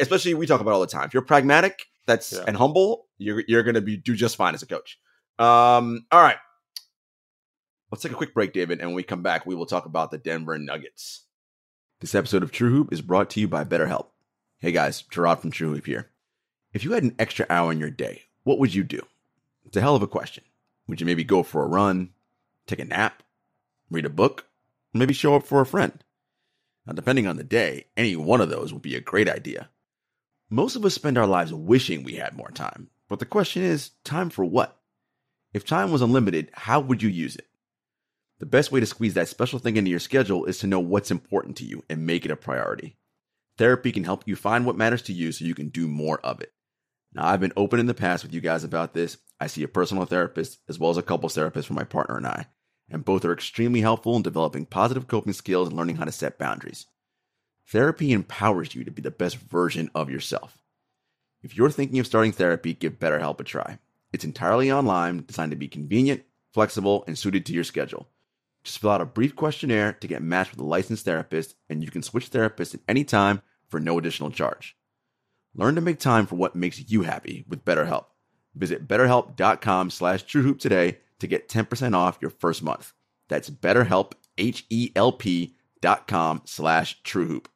especially we talk about all the time. If you're pragmatic, that's Yeah. and humble, you're you're gonna be do just fine as a coach. Um, all right. Let's take a quick break, David, and when we come back, we will talk about the Denver Nuggets. This episode of TrueHoop is brought to you by BetterHelp. Hey guys, Jarod from TrueHoop here. If you had an extra hour in your day, what would you do? It's a hell of a question. Would you maybe go for a run, take a nap, read a book, maybe show up for a friend? Now, depending on the day, any one of those would be a great idea. Most of us spend our lives wishing we had more time, but the question is time for what? If time was unlimited, how would you use it? The best way to squeeze that special thing into your schedule is to know what's important to you and make it a priority. Therapy can help you find what matters to you so you can do more of it. Now, I've been open in the past with you guys about this. I see a personal therapist as well as a couples therapist for my partner and I, and both are extremely helpful in developing positive coping skills and learning how to set boundaries. Therapy empowers you to be the best version of yourself. If you're thinking of starting therapy, give BetterHelp a try. It's entirely online, designed to be convenient, flexible, and suited to your schedule. Just fill out a brief questionnaire to get matched with a licensed therapist, and you can switch therapists at any time for no additional charge. Learn to make time for what makes you happy with BetterHelp. Visit betterhelp.com slash truehoop today to get 10% off your first month. That's betterhelp, H-E-L-P dot com slash truehoop.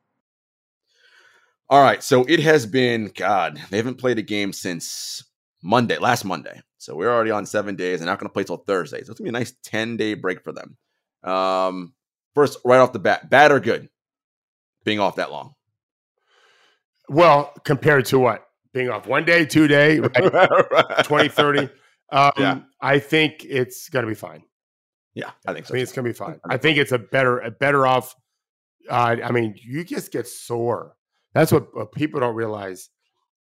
All right, so it has been, God, they haven't played a game since Monday, last Monday. So we're already on seven days. They're not going to play till Thursday. So it's going to be a nice 10-day break for them. Um, first, right off the bat, bad or good? Being off that long. Well, compared to what? Being off one day, two day, right? 20, 30. Um, Yeah. I think it's going to be fine. Yeah, I think so. I mean, it's going to be fine. I think it's a better, a better off. Uh, I mean, you just get sore. That's what, what people don't realize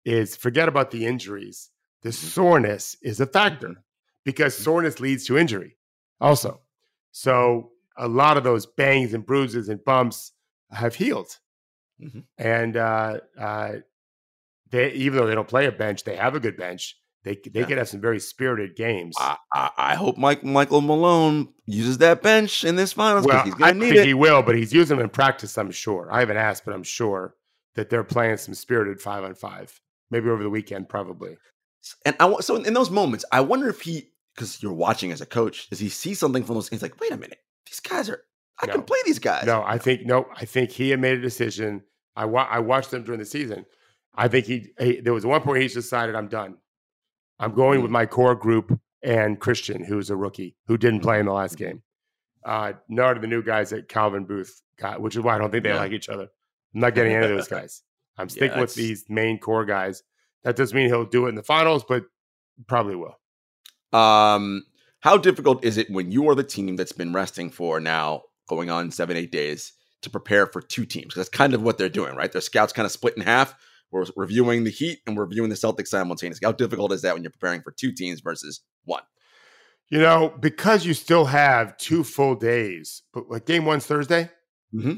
is forget about the injuries. The Mm-hmm. soreness is a factor because soreness leads to injury also. So a lot of those bangs and bruises and bumps have healed. Mhm. And uh, uh, they, even though they don't play a bench, they have a good bench. They, they Yeah. could have some very spirited games. I, I, I hope Mike Michael Malone uses that bench in this finals Well, he's I going to need think it. he will, but he's using them in practice. I'm sure. I haven't asked, but I'm sure that they're playing some spirited five on five. Maybe over the weekend, probably. And I so in, those moments, I wonder if he, because you're watching as a coach, does he see something from those? He's like, wait a minute, these guys are. I No. can play these guys. No, I think no. I think he had made a decision. I wa- I watched them during the season. I think he, he there was one point he's decided I'm done. I'm going Mm. with my core group and Christian, who's a rookie who didn't play in the last game. Uh, none of the new guys that Calvin Booth got, which is why I don't think they Yeah. like each other. I'm not getting any of those guys. I'm Yeah, sticking with these main core guys. That doesn't mean he'll do it in the finals, but probably will. Um, how difficult is it when you are the team that's been resting for now going on seven, eight days to prepare for two teams. That's kind of what they're doing, right? Their scouts kind of split in half. We're reviewing the Heat and we're reviewing the Celtics simultaneously. How difficult is that when you're preparing for two teams versus one? You know, because you still have two full days, but like game one's Thursday. Mm-hmm.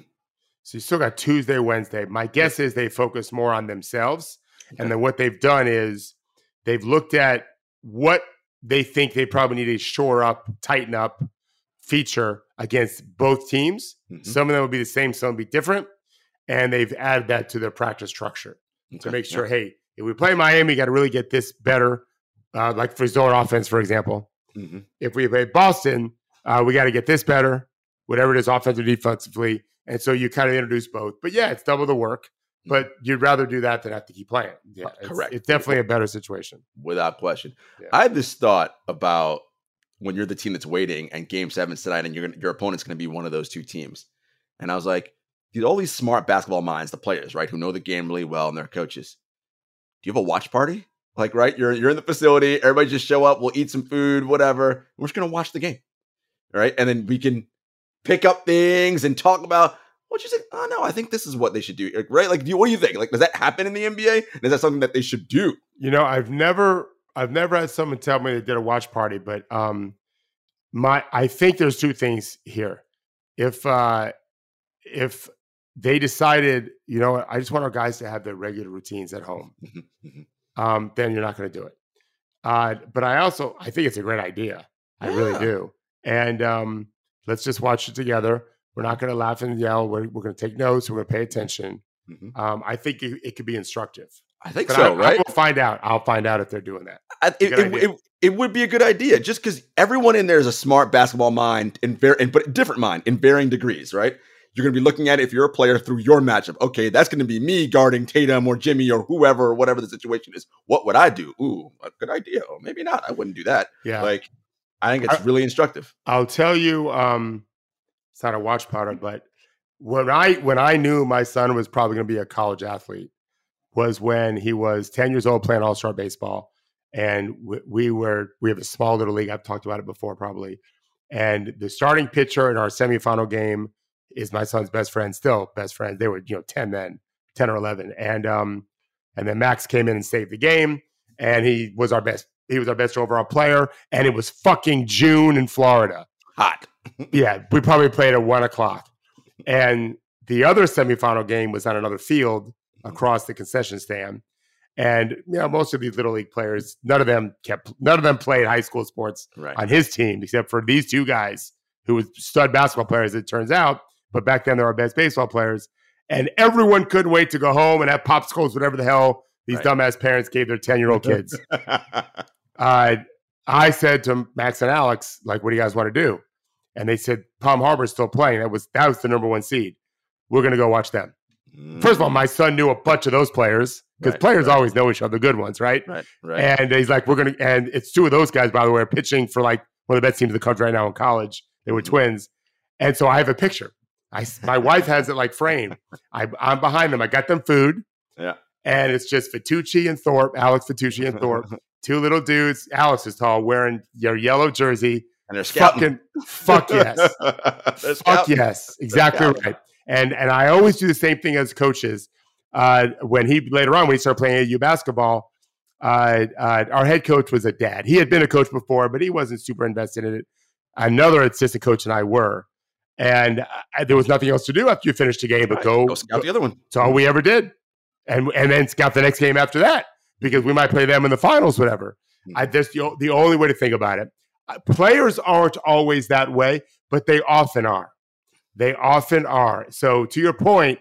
So you still got Tuesday, Wednesday. My guess is they focus more on themselves. Okay. And then what they've done is they've looked at what they think they probably need to shore up, tighten up, feature against both teams. Mm-hmm. Some of them will be the same, some will be different. And they've added that to their practice structure okay. to make sure, yeah. hey, if we play Miami, you got to really get this better. Uh, like for zone offense, for example. Mm-hmm. If we play Boston, uh, we got to get this better, whatever it is, offensively, defensively. And so you kind of introduce both. But yeah, it's double the work. Mm-hmm. But you'd rather do that than have to keep playing. Yeah, it's, correct. It's definitely a better situation, without question. Yeah. I had this thought about when you're the team that's waiting and Game Seven's tonight, and your your opponent's going to be one of those two teams. And I was like, dude, all these smart basketball minds, the players, right, who know the game really well, and their coaches. Do you have a watch party? Like, right, you're you're in the facility, everybody just show up, we'll eat some food, whatever. We're just gonna watch the game. Right. And then we can pick up things and talk about what you say. Oh no, I think this is what they should do. Like, right? Like, do you, what do you think? Like, does that happen in the NBA? Is that something that they should do? You know, I've never I've never had someone tell me they did a watch party, but um my I think there's two things here. If uh if they decided, you know, I just want our guys to have their regular routines at home. Mm-hmm, mm-hmm. um, then you're not going to do it. Uh, but I also I think it's a great idea. I yeah. really do. And um, let's just watch it together. We're not going to laugh and yell. We're, we're going to take notes. We're going to pay attention. Mm-hmm. Um, I think it, it, could be instructive. I think but so, I, right? I'll find out. I'll find out if they're doing that. I, it, it, it, it, would be a good idea just because everyone in there is a smart basketball mind in, ver- in but different mind in varying degrees, right? You're going to be looking at it if you're a player through your matchup. Okay, that's going to be me guarding Tatum or Jimmy or whoever, or whatever the situation is. What would I do? Ooh, a good idea. Or maybe not. I wouldn't do that. Yeah. Like, I think it's I, really instructive. I'll tell you, um, it's not a watch powder, but when I when I knew my son was probably going to be a college athlete was when he was 10 years old playing all star baseball. And we, we were, we have a small little league. I've talked about it before, probably. And the starting pitcher in our semifinal game is my son's best friend, still best friend. They were, you know, 10 then, 10 or 11. And, um, and then Max came in and saved the game. And he was our best, he was our best overall player. And it was fucking June in Florida. Hot. yeah. We probably played at one o'clock. And the other semifinal game was on another field across the concession stand. And you know, most of these little league players, none of them kept, none of them played high school sports right. on his team, except for these two guys who was stud basketball players. It turns out, but back then they were our best baseball players, and everyone couldn't wait to go home and have popsicles, whatever the hell these right. dumbass parents gave their ten year old kids. uh, I said to Max and Alex, like, what do you guys want to do? And they said Palm Harbor's still playing. That was that was the number one seed. We're gonna go watch them. Mm. First of all, my son knew a bunch of those players because right, players right. always know each other, the good ones, right? Right. Right. And he's like, we're gonna, and it's two of those guys, by the way, are pitching for like one of the best teams in the country right now in college. They were mm-hmm. twins, and so I have a picture. I my wife has it like framed. I, I'm behind them. I got them food. Yeah. And it's just Fitucci and Thorpe, Alex Fitucci and Thorpe, two little dudes. Alex is tall, wearing your yellow jersey. And they're scouting. Fucking, fuck yes. fuck yes. Exactly right. And and I always do the same thing as coaches. Uh, when he later on when he started playing AU basketball, uh, uh, our head coach was a dad. He had been a coach before, but he wasn't super invested in it. Another assistant coach and I were, and I, there was nothing else to do after you finished the game but right. go, go scout the other one. That's all we ever did, and and then scout the next game after that because we might play them in the finals, whatever. Mm-hmm. I, that's the the only way to think about it. Uh, players aren't always that way, but they often are. They often are. So to your point,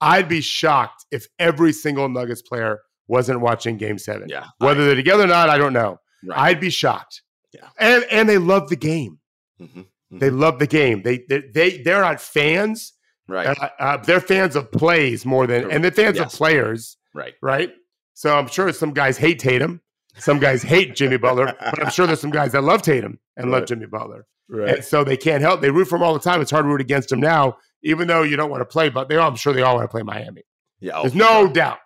I'd be shocked if every single Nuggets player wasn't watching Game Seven. Yeah, whether I, they're together or not, I don't know. Right. I'd be shocked. Yeah, and and they love the game. Mm-hmm. Mm-hmm. They love the game. They they, they they're not fans. Right. Uh, uh, they're fans of plays more than, and they're fans yes. of players. Right. Right. So I'm sure some guys hate Tatum. Some guys hate Jimmy Butler, but I'm sure there's some guys that love Tatum and right. love Jimmy Butler. Right. And so they can't help. They root for him all the time. It's hard to root against him now, even though you don't want to play. But they, all, I'm sure they all want to play Miami. Yeah, there's no doubt.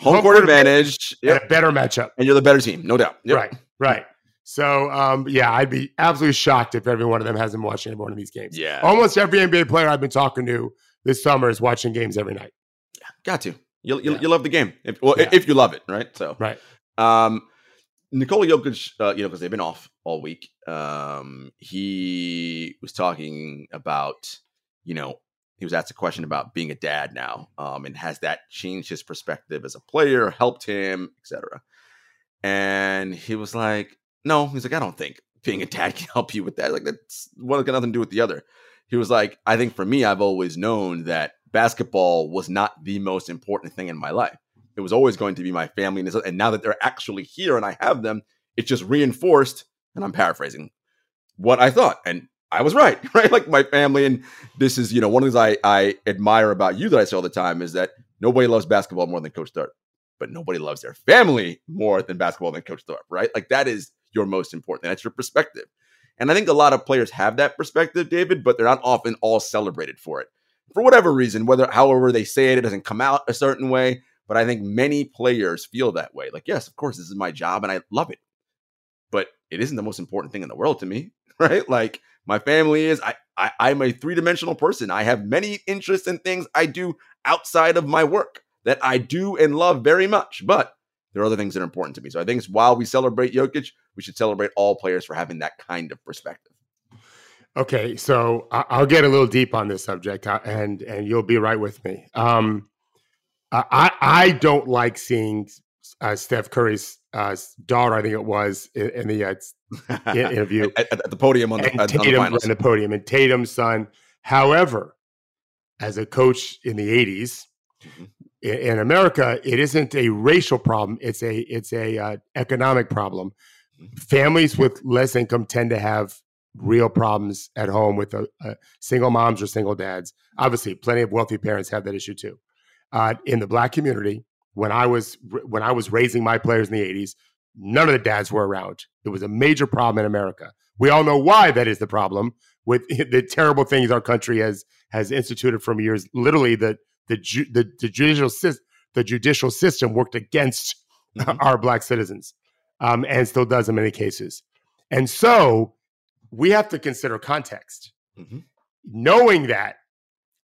Home, Home court advantage, yep. a better matchup, and you're the better team, no doubt. Yep. Right, right. So um, yeah, I'd be absolutely shocked if every one of them hasn't watched any one of these games. Yeah. Almost every NBA player I've been talking to this summer is watching games every night. Got to. You, you, Yeah. you love the game. If, well, Yeah. if you love it, right? So, Right. Um, Nikola Jokic, uh, you know, because they've been off all week. Um, he was talking about, you know, he was asked a question about being a dad now, um, and has that changed his perspective as a player, helped him, etc. And he was like, "No," he's like, "I don't think being a dad can help you with that. Like that's one got nothing to do with the other." He was like, "I think for me, I've always known that basketball was not the most important thing in my life." it was always going to be my family and, and now that they're actually here and i have them it's just reinforced and i'm paraphrasing what i thought and i was right right like my family and this is you know one of the things i, I admire about you that i say all the time is that nobody loves basketball more than coach Thorpe, but nobody loves their family more than basketball than coach Thorpe, right like that is your most important. That's your perspective and i think a lot of players have that perspective david but they're not often all celebrated for it for whatever reason whether however they say it it doesn't come out a certain way but I think many players feel that way. Like, yes, of course, this is my job and I love it. But it isn't the most important thing in the world to me, right? Like my family is I, I I'm a three-dimensional person. I have many interests and things I do outside of my work that I do and love very much. But there are other things that are important to me. So I think it's while we celebrate Jokic, we should celebrate all players for having that kind of perspective. Okay, so I'll get a little deep on this subject, uh, and and you'll be right with me. Um, I I don't like seeing uh, Steph Curry's uh, daughter, I think it was, in, in the uh, interview, at, at- the podium on the, and on the finals. on the podium, and Tatum's son. However, as a coach in the '80s Mhm. In, America, it isn't a racial problem; it's a it's a uh, economic problem. Mhm. Families with less income tend to have real problems at home with a, a single moms or single dads. Obviously, plenty of wealthy parents have that issue too. Uh, in the black community, when I was when I was raising my players in the '80s, none of the dads were around. It was a major problem in America. We all know why that is the problem with the terrible things our country has has instituted from years. Literally, the the ju- the, the judicial sys- the judicial system worked against Mhm. our black citizens, um, and still does in many cases. And so we have to consider context, Mhm. knowing that.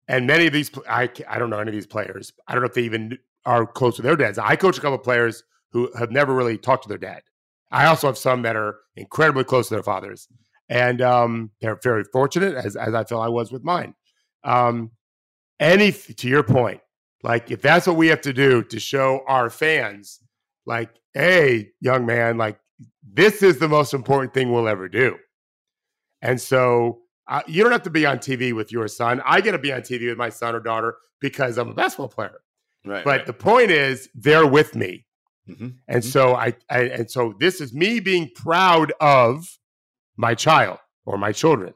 And many of these, I I don't know any of these players. I don't know if they even are close to their dads. I coach a couple of players who have never really talked to their dad. I also have some that are incredibly close to their fathers, and um, they're very fortunate, as as I feel I was with mine. Um, any to your point, like if that's what we have to do to show our fans, like, hey, young man, like this is the most important thing we'll ever do. And so uh, you don't have to be on TV with your son. I get to be on TV with my son or daughter because I'm a basketball player. Right. But the point is, they're with me. Mhm. And Mhm. so I, I and so this is me being proud of my child or my children.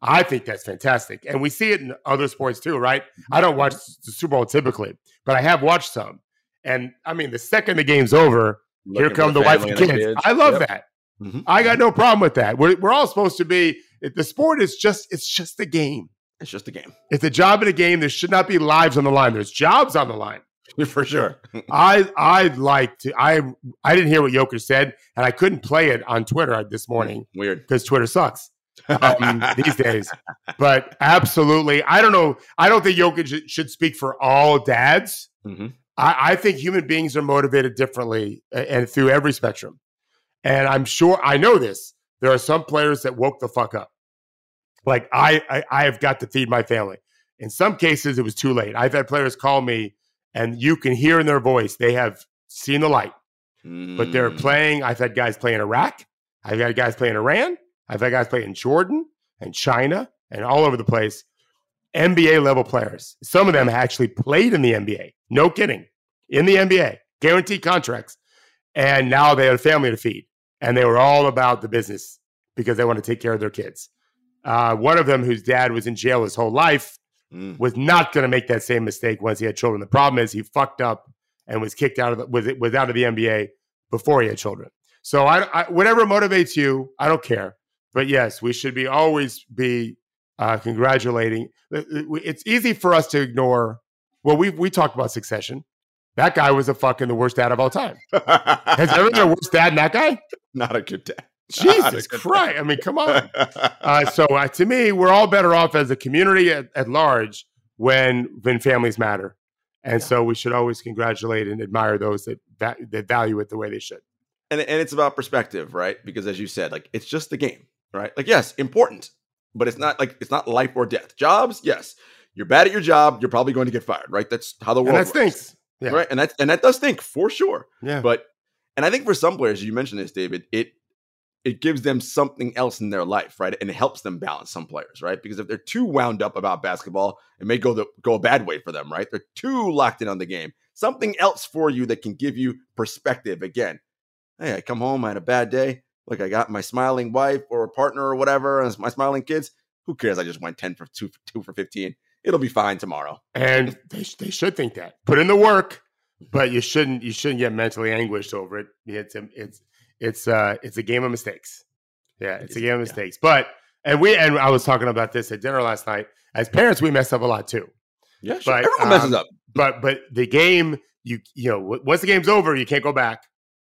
I think that's fantastic. And we see it in other sports too, right? I don't watch the Super Bowl typically, but I have watched some. And I mean, the second the game's over, here Looking for come the, wife and the kids. I love Yep. that. Mhm. I got no problem with that. We're, we're all supposed to be the sport is just it's just a game. It's just a game. It's a job in a game. There should not be lives on the line. There's jobs on the line. For sure. I I'd like to I I didn't hear what Joker said, and I couldn't play it on Twitter this morning Weird. because Twitter sucks um, these days. But absolutely, I don't know. I don't think Jokic should- speak for all dads. Mhm. I, I think human beings are motivated differently and through every spectrum. And I'm sure I know this. There are some players that woke the fuck up. Like I, I, I have got to feed my family. In some cases, it was too late. I've had players call me, and you can hear in their voice they have seen the light, but they're Mm. playing. I've had guys play in Iraq. I've had guys play in Iran. I've had guys play in Jordan and China and all over the place. NBA level players. Some of them actually played in the NBA. No kidding. In the NBA, guaranteed contracts. And now they had a family to feed. And they were all about the business because they want to take care of their kids. Uh, one of them, whose dad was in jail his whole life, Mm. was not going to make that same mistake once he had children. The problem is he fucked up and was kicked out of the, was, was out of the NBA before he had children. So I, I, whatever motivates you, I don't care. But yes, we should be always be uh, congratulating. It's easy for us to ignore. Well, we we talked about Succession. That guy was a fucking the worst dad of all time. Has ever been a worse dad than that guy? Not a good dad. Jesus Christ! I mean, come on. Uh, so uh, to me, we're all better off as a community at, at large when when families matter, and yeah. so we should always congratulate and admire those that that value it the way they should. And and it's about perspective, right? Because as you said, like it's just the game, right? Like yes, important, but it's not like it's not life or death. Jobs, yes, you're bad at your job, you're probably going to get fired, right? That's how the world and that works. stinks. Yeah. Right. And that and that does stink for sure. Yeah. But and I think for some players, you mentioned this, David, it it gives them something else in their life, right? And it helps them balance some players, right? Because if they're too wound up about basketball, it may go the go a bad way for them, right? They're too locked in on the game. Something else for you that can give you perspective. Again, hey, I come home, I had a bad day. Look, I got my smiling wife or partner or whatever, and my smiling kids. Who cares? I just went 10 for two, two for 15. It'll be fine tomorrow. And they, they should think that. Put in the work, but you shouldn't you shouldn't get mentally anguished over it. It's it's it's uh it's a game of mistakes. Yeah, it's a game of mistakes. But and we and I was talking about this at dinner last night. As parents, we mess up a lot too. Yeah, sure. But, everyone messes um, up. But but the game, you you know, once the game's over, you can't go back.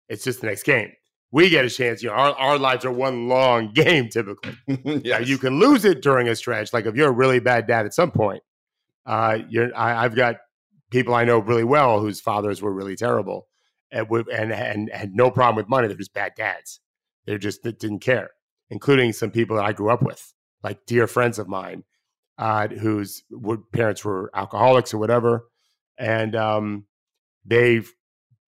It's just the next game. We get a chance. You know, our, our lives are one long game typically. yes. you can lose it during a stretch. Like if you're a really bad dad at some point, uh, you're I, I've got people I know really well whose fathers were really terrible and and and had no problem with money. They're just bad dads. They just they didn't care, including some people that I grew up with, like dear friends of mine, uh, whose parents were alcoholics or whatever, and um, they've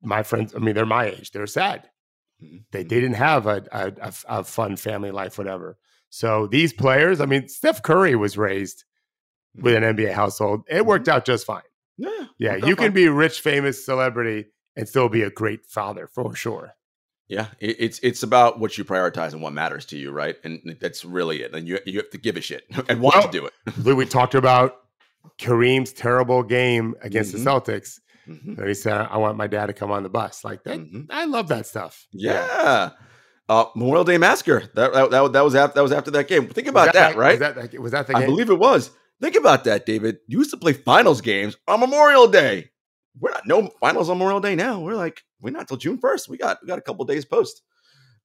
my friends. I mean, they're my age. They're sad. Mm-hmm. They, they didn't have a, a, a, fun family life, whatever. So these players, I mean, Steph Curry was raised with an NBA household. It worked mm-hmm. out just fine. Yeah, yeah. You can be a rich, famous celebrity and still be a great father for sure. Yeah, it's it's about what you prioritize and what matters to you, right? And that's really it. And you you have to give a shit and want well, to do it. we talked about Kareem's terrible game against mm-hmm. the Celtics. Mm-hmm. And he said, "I want my dad to come on the bus." Like that, mm-hmm. I love that stuff. Yeah. yeah. Uh, Memorial Day Massacre. That, that, that, that was after that was after that game. Think about that, that, right? Was that, was that the game? I believe it was. Think about that, David. You used to play finals games on Memorial Day. We're not no finals on Memorial Day now. We're like we're not till June first. We got we got a couple days post.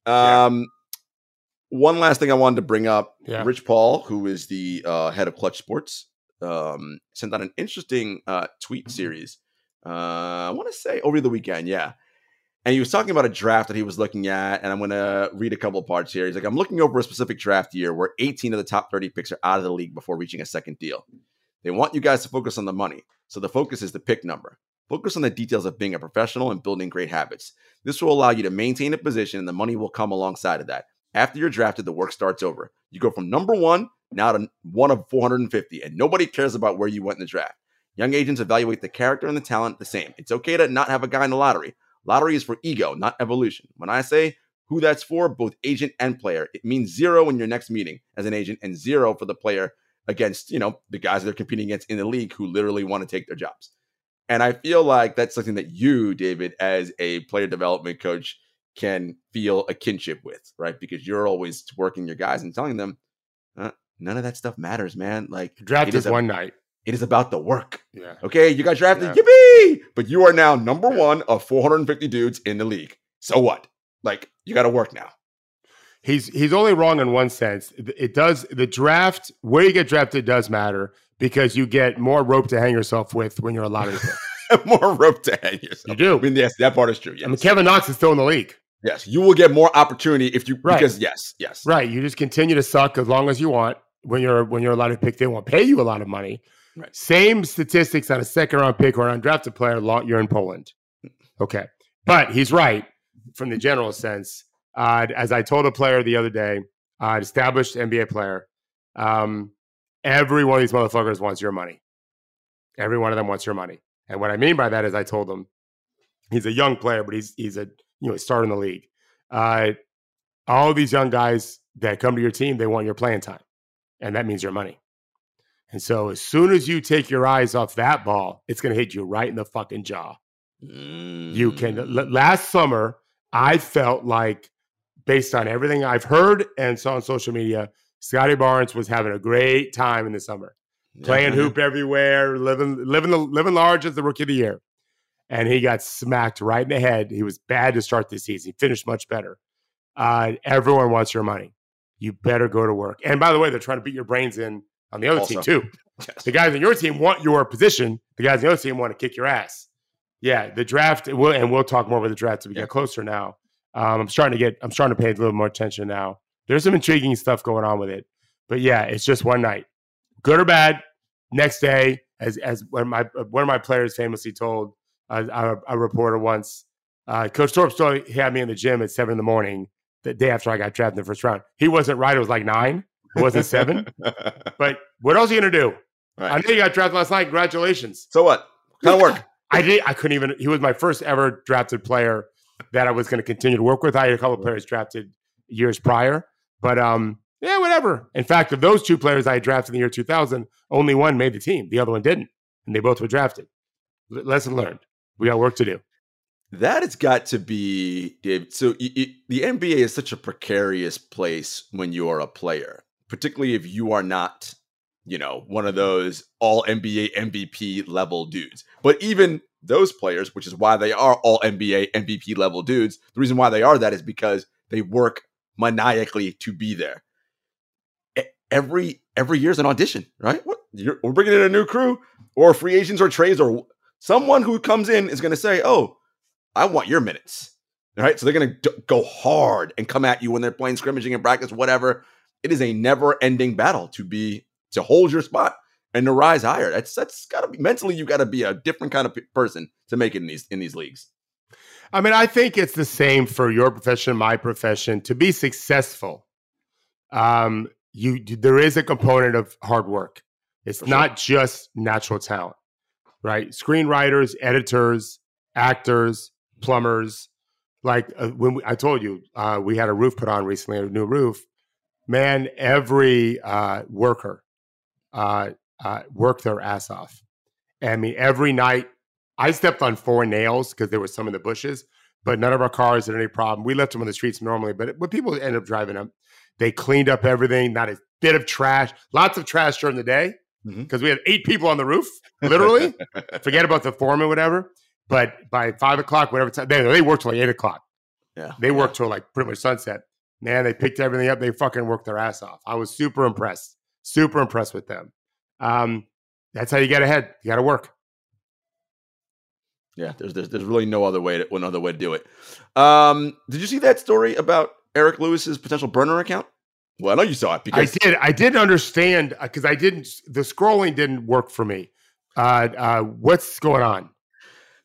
Um, yeah. one last thing I wanted to bring up. Yeah. Rich Paul, who is the uh, head of Clutch Sports, um, sent out an interesting uh, tweet series. Uh, I want to say over the weekend, yeah. And he was talking about a draft that he was looking at, and I'm going to read a couple parts here. He's like, I'm looking over a specific draft year where 18 of the top 30 picks are out of the league before reaching a second deal. They want you guys to focus on the money. So the focus is the pick number. Focus on the details of being a professional and building great habits. This will allow you to maintain a position and the money will come alongside of that. After you're drafted, the work starts over. You go from number one now to one of 450, and nobody cares about where you went in the draft. Young agents evaluate the character and the talent the same. It's okay to not have a guy in the lottery. Lottery is for ego, not evolution. When I say who that's for, both agent and player, it means zero in your next meeting as an agent and zero for the player against, you know, the guys they're competing against in the league who literally want to take their jobs. And I feel like that's something that you, David, as a player development coach, can feel a kinship with, right? Because you're always working your guys and telling them, uh, none of that stuff matters, man. Like draft is one night. It is about the work. Yeah. Okay. You got drafted. Yeah. Yippee! But you are now number one of 450 dudes in the league. So what? Like, you got to work now. He's he's only wrong in one sense. It does the draft where you get drafted does matter because you get more rope to hang yourself with when you're a lottery pick. more rope to hang yourself. You do. I mean, yes, that part is true. Yes. I mean, Kevin Knox is still in the league. Yes, you will get more opportunity if you right. because yes, yes, right. You just continue to suck as long as you want. When you're when you're a lottery pick, they won't pay you a lot of money. Right. Same statistics on a second round pick or an undrafted player. You're in Poland. Okay, but he's right from the general sense. Uh, as I told a player the other day, uh, established NBA player, um, every one of these motherfuckers wants your money. Every one of them wants your money. And what I mean by that is, I told him he's a young player, but he's he's a you know star in the league. Uh, all these young guys that come to your team, they want your playing time, and that means your money. And so as soon as you take your eyes off that ball, it's going to hit you right in the fucking jaw. Mm. You can. L- mm. last summer, I felt like, based on everything I've heard and saw on social media, Scottie Barnes was having a great time in the summer, playing hoop everywhere, living living the, living large as the rookie of the year. And he got smacked right in the head. He was bad to start this season. He finished much better. Uh, everyone wants your money. You better go to work. And by the way, they're trying to beat your brains in on the other Also. team too. Yes. The guys on your team want your position. The guys on the other team want to kick your ass. Yeah, the draft. We'll, and we'll talk more about the draft as we Yeah. get closer now. Um, I'm starting to get. I'm starting to pay a little more attention now. There's some intriguing stuff going on with it, but yeah, it's just one night, good or bad. Next day, as as one of my one of my players famously told a, a, a reporter once, uh, Coach Thorpe still had me in the gym at seven in the morning the day after I got drafted in the first round. He wasn't right; it was like nine. It wasn't seven. But what else are you gonna do? I right. know you got drafted last night. Congratulations. So what? Kind of work. I did. I couldn't even. He was my first ever drafted player that I was going to continue to work with. I had a couple of players drafted years prior, but um, yeah, whatever. In fact, of those two players I had drafted in the year 2000, only one made the team. The other one didn't, and they both were drafted. L- lesson learned. We got work to do. That has got to be, Dave. So the NBA is such a precarious place when you are a player, particularly if you are not, you know, one of those all NBA MVP level dudes. But even those players, which is why they are all NBA MVP level dudes, the reason why they are that is because they work maniacally to be there. Every every year's an audition, right? What, we're bringing in a new crew, or free agents, or trades, or someone who comes in is going to say, "Oh, I want your minutes. All right. So they're going to go hard and come at you when they're playing scrimmaging in practice, whatever. It is a never ending battle to be, to hold your spot and to rise higher. That's, that's got to be mentally, you got to be a different kind of p- person to make it in these, in these leagues. I mean, I think it's the same for your profession, my profession. To be successful, um, you there is a component of hard work. It's For sure. not just natural talent, right? Screenwriters, editors, actors, plumbers. Like uh, when we, I told you, uh, we had a roof put on recently, a new roof. Man, every uh, worker uh, uh, worked their ass off. I mean, every night I stepped on four nails because there was some in the bushes, but none of our cars had any problem. We left them on the streets normally, but when people end up driving them, they cleaned up everything, not a bit of trash, lots of trash during the day because we had eight people on the roof, literally. Forget about the foreman, whatever. But by five o'clock, whatever time, they, they worked till like eight o'clock. Yeah. They worked till like pretty much sunset. Man, they picked everything up. They fucking worked their ass off. I was super impressed, super impressed with them. Um, that's how you get ahead. You got to work. Yeah. There's, there's, there's really no other way to, one other way to do it. Um, did you see that story about Eric Lewis's potential burner account? Well, I know you saw it because I did. I did understand because I didn't. The scrolling didn't work for me. Uh, uh, what's going on?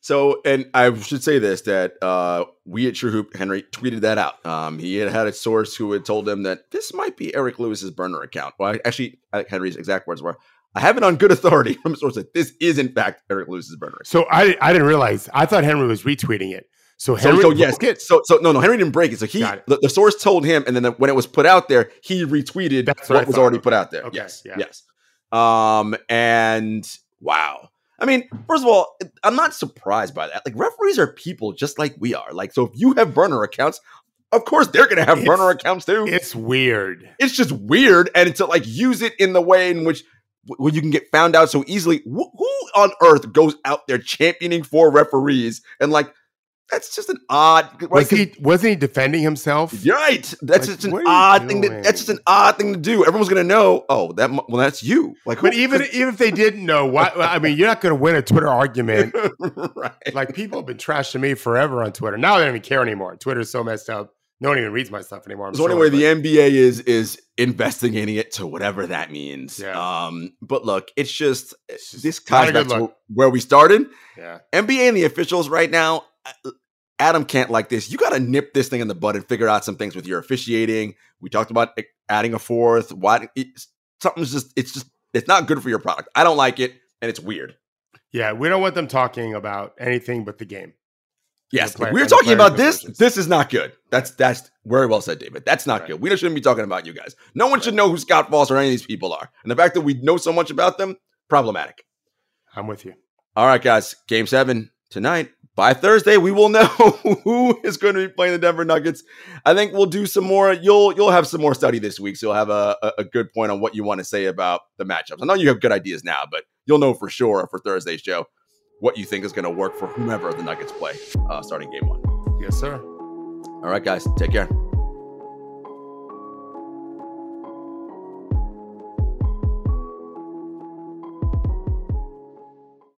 So, and I should say this that uh, we at TrueHoop Henry tweeted that out. Um, he had had a source who had told him that this might be Eric Lewis's burner account. Well, actually, Henry's exact words were, "I have it on good authority from a source that this is in fact Eric Lewis's burner." account. So I I didn't realize. I thought Henry was retweeting it. So So, Henry so yes, broke it? so so no, no, Henry didn't break it. So he, it. the, the source told him, and then the, when it was put out there, he retweeted That's what what was already put out there. Okay, Yes, yeah. yes. Um, and wow. I mean, first of all, I'm not surprised by that. Like referees are people just like we are. Like, so if you have burner accounts, of course they're gonna have It's- burner accounts too. It's, weird. It's just weird, and to like use it in the way in which when you can get found out so easily. Wh- who on earth goes out there championing for referees and like that's just an odd. Right? Was he wasn't he defending himself? you're right. That's Like, just an what odd thing. To, that's just an odd thing to do. Everyone's gonna know. Oh, that well, that's you. Like, But who- even even if they didn't know, why? I mean, you're not going to win a Twitter argument. right. Like people have been trashing me forever on Twitter. Now they don't even care anymore. Twitter's so messed up. No one even reads my stuff anymore. I'm So sure, anyway, the NBA is is investigating it to whatever that means. Yeah. Um, but look, it's just It's just this ties back to where we started. yeah. NBA and the officials right now. Uh, Adam can't like this. You got to nip this thing in the bud and figure out some things with your officiating. We talked about adding a fourth. Why something's just it's just it's not good for your product. I don't like it, and it's weird. Yeah, we don't want them talking about anything but the game. Yes, the player- we're talking about this. This is not good. That's that's very well said, David. That's not Right. good. We shouldn't be talking about you guys. No one should know who Scott Foster or any of these people are, and the fact that we know so much about them problematic. I'm with you. All right, guys. Game seven tonight. By Thursday, we will know who is going to be playing the Denver Nuggets. I think we'll do some more. You'll you'll have some more study this week, so you'll have a, a, good point on what you want to say about the matchups. I know you have good ideas now, but you'll know for sure for Thursday's show what you think is going to work for whomever the Nuggets play uh, starting game one. Yes, sir. All right, guys. Take care.